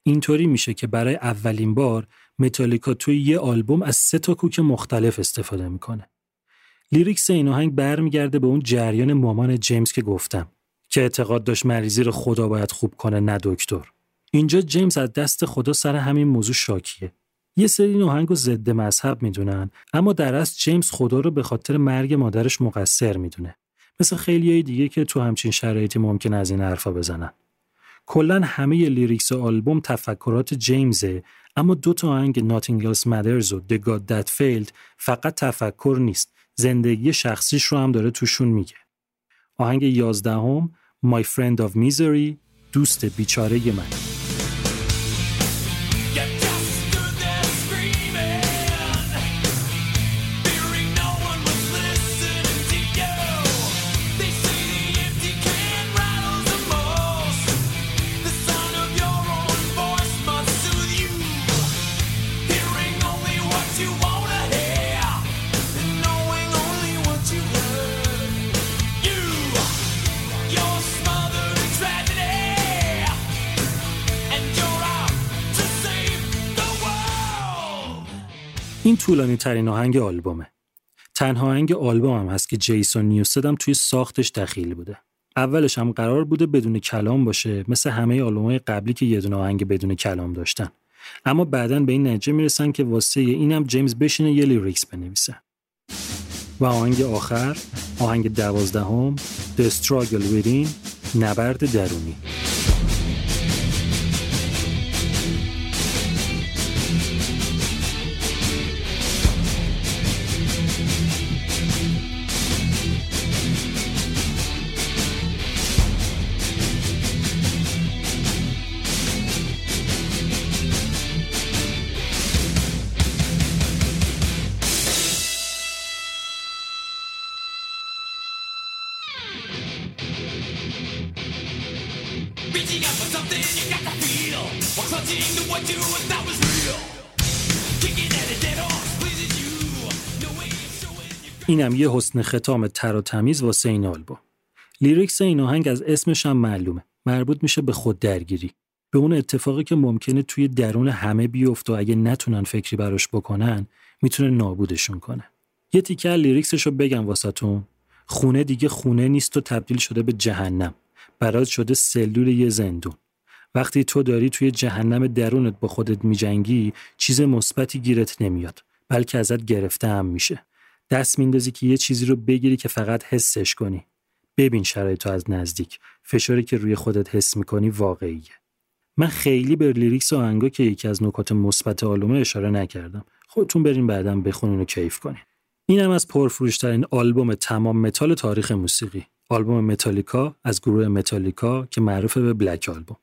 اینطوری میشه که برای اولین بار متالیکا توی یه آلبوم از سه تا کوک مختلف استفاده می‌کنه. lyrics این آهنگ برمیگرده به اون جریان مامان جیمز که گفتم که اعتقاد داشت مریضی رو خدا باید خوب کنه نه دکتر. اینجا جیمز از دست خدا سر همین موضوع شاکیه. یه سری این آهنگ ضد مذهب می‌دونن اما در اصل جیمز خدا رو به خاطر مرگ مادرش مقصر می‌دونه. مثل خیلی دیگه که تو همچین شرایطی ممکن از این حرفا بزنن. کلا همه لیریکس آلبوم تفکرات جیمزه اما دو تا آهنگ Nothing Else Matters و The God That Failed فقط تفکر نیست زندگی شخصیش رو هم داره توشون میگه. آهنگ یازدهم My Friend of Misery دوست بیچاره من این طولانی ترین آهنگ آلبومه. تنها آهنگ آلبوم هم هست که جیسون نیوستد هم توی ساختش دخیل بوده. اولش هم قرار بوده بدون کلام باشه مثل همه آلبوم‌های قبلی که یه دونه آهنگ بدون کلام داشتن. اما بعدا به این نتیجه می‌رسن که واسه اینم جیمز بشینه یه لیریکس بنویسه. و آهنگ آخر آهنگ دوازدهم The Struggle Within نبرد درونی. اینم یه حسن ختام تر و تمیز واسه این آلبوم. lyrics این آهنگ از اسمش هم معلومه. مربوط میشه به خود درگیری. به اون اتفاقی که ممکنه توی درون همه بیفته و اگه نتونن فکری براش بکنن می‌تونه نابودشون کنه. یه تیکه lyrics ش رو بگم واسهتون. خونه دیگه خونه نیست و تبدیل شده به جهنم. برات شده سلول یه زندون. وقتی تو داری توی جهنم درونت با خودت میجنگی چیز مثبتی گیرت نمیاد بلکه ازت گرفته هم میشه دست میندازی که یه چیزی رو بگیری که فقط حسش کنی. ببین شرایط تو از نزدیک. فشاری که روی خودت حس می‌کنی واقعیه. من خیلی به lyrics و آهنگا که یکی از نکات مثبت آلبومه اشاره نکردم. خودتون برین بعدا بخونین و کیف کنین. اینم از پرفروشترین آلبوم تمام متال تاریخ موسیقی. آلبوم متالیکا از گروه متالیکا که معروف به Black Album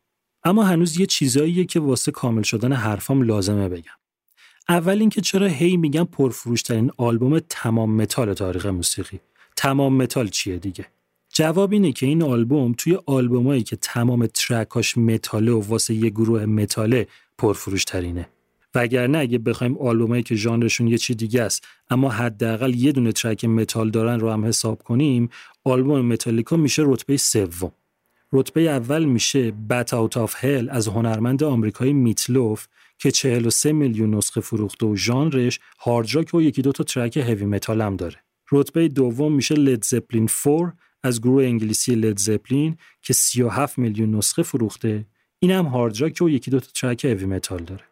اما هنوز یه چیزاییه که واسه کامل شدن حرفام لازمه بگم. اول اینکه چرا هی میگم پرفروشترین آلبوم تمام متال تاریخ موسیقی. تمام متال چیه دیگه؟ جواب اینه که این آلبوم توی آلبومایی که تمام track اش متاله و واسه یه گروه متاله پرفروشترینه. وگرنه اگه بخوایم آلبومایی که ژانرشون یه چی دیگه است اما حداقل یه دونه track متال دارن رو هم حساب کنیم آلبوم متالیکا میشه رتبه سوم. رتبه اول میشه Bat Out of Hell از هنرمند آمریکایی Meat Loaf که 43 میلیون نسخه فروخته و ژانرش هارد و یکی دو تا track heavy metal هم داره. رتبه دوم میشه Led Zeppelin 4 از گروه انگلیسی Led Zeppelin که 37 میلیون نسخه فروخته. این هم هارد و یکی دو تا track heavy metal داره.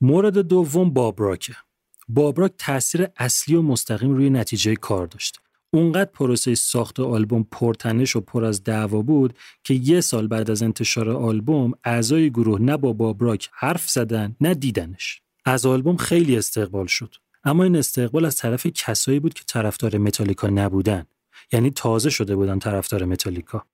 مورد دوم باب راکه. باب راک تاثیر اصلی و مستقیم روی نتیجه کار داشت. اونقدر پروسه ساخت آلبوم پرتنش و پر از دعوا بود که یه سال بعد از انتشار آلبوم اعضای گروه نه با باب راک حرف زدن نه دیدنش. از آلبوم خیلی استقبال شد. اما این استقبال از طرف کسایی بود که طرفدار متالیکا نبودن. یعنی تازه شده بودن طرفدار متالیکا.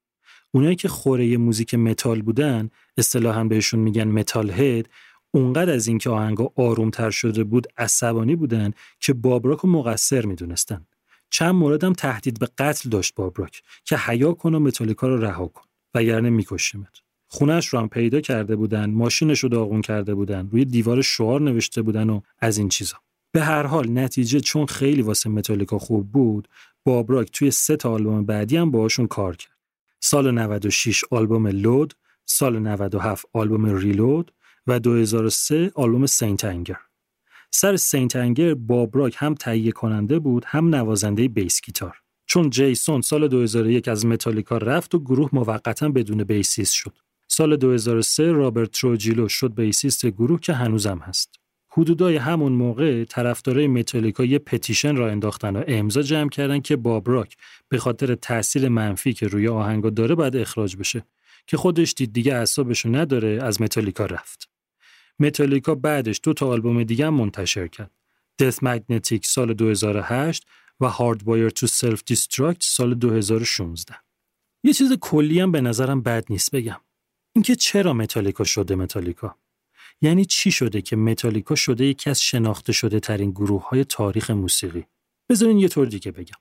اونایی که خوره موزیک متال بودن اصطلاحا بهشون میگن metalhead اونقدر از اینکه آهنگا آرومتر شده بود عصبانی بودن که باب راک رو مقصر می‌دونستن. چند موردم تهدید به قتل داشت باب راک که حیا کن و متالیکا رو رها کن وگرنه میکشیمت. خونش رو هم پیدا کرده بودن ماشینش رو داغون کرده بودن روی دیوار شعار نوشته بودن و از این چیزا. به هر حال نتیجه چون خیلی واسه متالیکا خوب بود باب راک توی سه تا آلبوم بعدی هم باهاشون کار کرد. سال 96 آلبوم Load سال 97 آلبوم Reload و 2003 آلبوم St. Anger. سر St. Anger باب راک هم تهیه کننده بود هم نوازنده bass guitar. چون جیسون سال 2001 از متالیکا رفت و گروه موقتا بدون bassist شد. سال 2003 رابرت تروجیلو شد bassist گروه که هنوزم هست. حدودای همون موقع طرفدارای متالیکا یه petition راه انداختن و امضا جمع کردن که باب راک به خاطر تاثیر منفی که روی آهنگا داره باید اخراج بشه که خودش دید دیگه اعصابشو نداره از متالیکا رفت. متالیکا بعدش دو تا آلبوم دیگه هم منتشر کرد. Death Magnetic سال 2008 و Hardwired to Self Destruct سال 2016. یه چیز کلی هم به نظرم بد نیست بگم. اینکه چرا متالیکا شده متالیکا؟ یعنی چی شده که متالیکا شده یکی از شناخته شده ترین گروه های تاریخ موسیقی؟ بذارین یه طور دیگه بگم.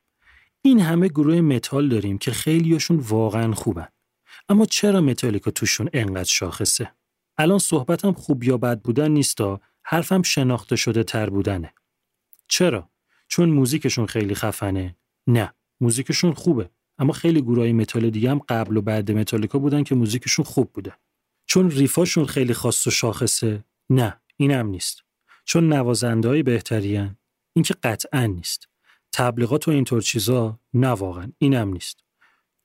این همه گروه متال داریم که خیلیاشون واقعا خوبن. اما چرا متالیکا توشون انقدر شاخصه؟ الان صحبتم خوب یا بد بودن نیستا حرفم شناخته شده تر بودنه. چرا؟ چون موزیکشون خیلی خفنه. نه موزیکشون خوبه. اما خیلی گروهای متال دیگه هم قبل و بعد متالیکا بودن که موزیکشون خوب بوده. چون ریفاشون خیلی خاص و شاخصه. نه اینم نیست. چون نوازنده های بهترین اینکه قطعا نیست. تبلیغات و اینطور چیزا نه واقعا اینم نیست.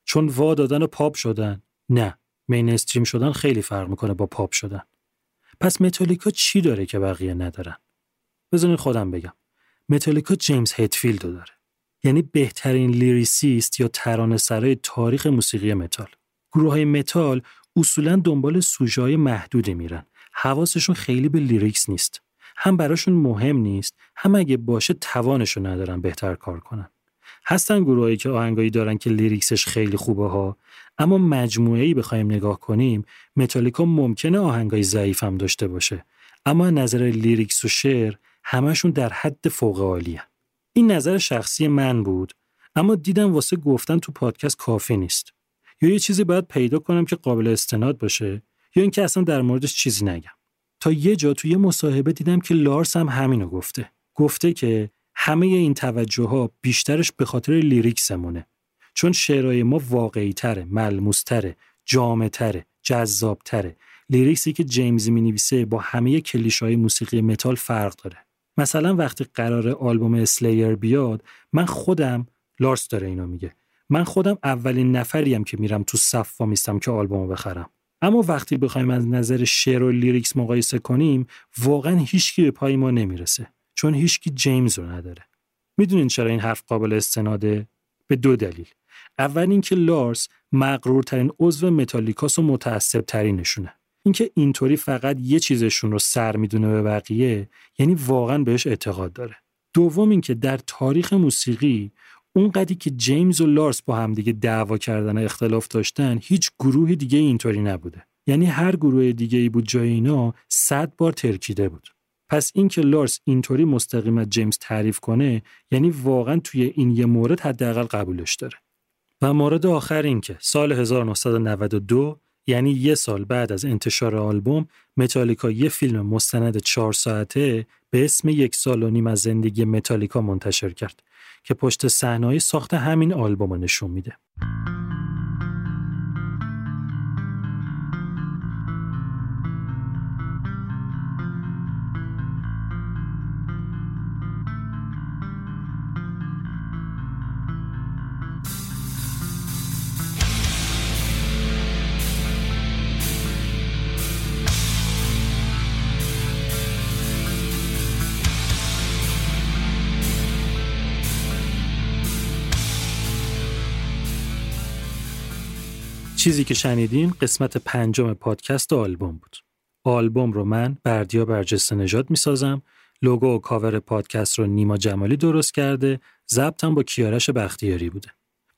چون وا دادن و پاپ شدن. نه. mainstream شدن خیلی فرق می‌کنه با پاپ شدن. پس متالیکا چی داره که بقیه ندارن؟ بذارین خودم بگم. متالیکا جیمز هیتفیلد داره. یعنی بهترین lyricist یا ترانه سرای تاریخ موسیقی متال. گروه های متال اصولا دنبال سوژه محدودی میرن. حواسشون خیلی به lyrics نیست. هم براشون مهم نیست هم اگه باشه توانشو ندارن بهتر کار کنن. هستن گروهایی که آهنگایی دارن که lyrics ش خیلی خوبه ها. اما مجموعه ای بخوایم نگاه کنیم متالیکا ممکنه آهنگای ضعیف هم داشته باشه. اما از نظر lyrics و شعر همشون در حد فوق عالیه. این نظر شخصی من بود اما دیدم واسه گفتن تو پادکست کافی نیست. یا یه چیزی باید پیدا کنم که قابل استناد باشه یا اینکه اصلا در موردش چیزی نگم. تا یه جا تو یه مصاحبه دیدم که لارس هم همینو گفته. گفته که همه این توجه ها بیشترش به خاطر lyrics مونه. چون شعرهای ما واقعی تره ملموس تره جذاب تره lyrics ی که جیمز می نویسه با همه کلیشه های موسیقی متال فرق داره. مثلا وقتی قراره آلبوم اسلیر بیاد من خودم لارس داره اینو میگه من خودم اولین نفریم که میرم تو صف میستم که آلبومو بخرم. اما وقتی بخوایم از نظر شعر و lyrics مقایسه کنیم واقعا هیچکی به پای ما نمی‌رسه. چون هیچکی جیمز رو نداره. می‌دونین چرا این حرف قابل استناده؟ به دو دلیل. اول اینکه لارس مغرورترین عضو متالیکاس و متعصب ترینشونه اینکه اینطوری فقط یه چیزشون رو سر می‌دونه به بقیه یعنی واقعا بهش اعتقاد داره. دوم اینکه در تاریخ موسیقی اونقدری که جیمز و لارس با همدیگه دعوا کردن و اختلاف داشتن هیچ گروه دیگه اینطوری نبوده. یعنی هر گروه دیگه ای بود جای اینا صد بار ترکیده بود. پس اینکه لارس اینطوری مستقیم از جیمز تعریف کنه یعنی واقعا توی این یه مورد حداقل قبولش داره و مورد آخر این که سال 1992 یعنی یه سال بعد از انتشار آلبوم متالیکا یه فیلم مستند چهار ساعته به اسم یک سال و نیم از زندگی متالیکا منتشر کرد که پشت صحنه‌های ساخت همین آلبوم نشون میده. چیزی که شنیدین قسمت پنجم پادکست آلبوم بود. آلبوم رو من بردیا برجسته نژاد می‌سازم. لوگو و کاور پادکست رو نیما جمالی درست کرده. ضبطم با کیارش بختیاری بوده.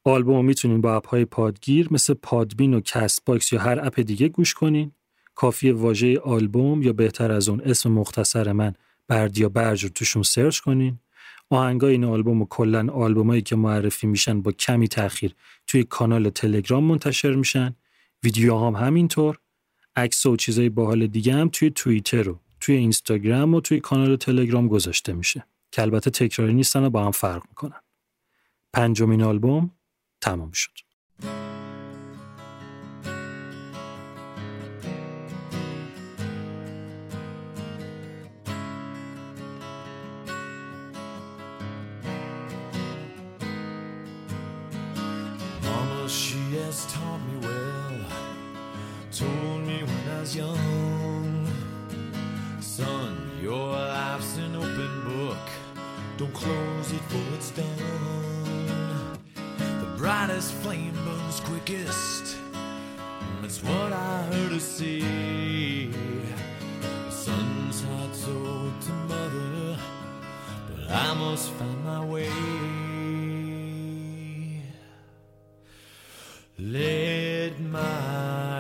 آلبوم می‌تونین با اپهای پادگیر مثل Podbean و Castbox یا هر اپ دیگه گوش کنین. کافی واژه آلبوم یا بهتر از اون اسم مختصر من بردیا برج رو توشون سرچ کنین. آهنگای این آلبوم و کلا آلبومایی که معرفی میشن با کمی تاخیر توی کانال تلگرام منتشر میشن. ویدیو هم همینطور. عکس و چیزای باحال دیگه هم توی توییتر و توی اینستاگرام و توی کانال تلگرام گذاشته میشه که البته تکراری نیستن و با هم فرق می‌کنن. پنجمین آلبوم تمام شد. Young. Son, your life's an open book. Don't close it for it's done. The brightest flame burns quickest. That's what I heard her say. Son's heart's owed to mother, but I must find my way. Let my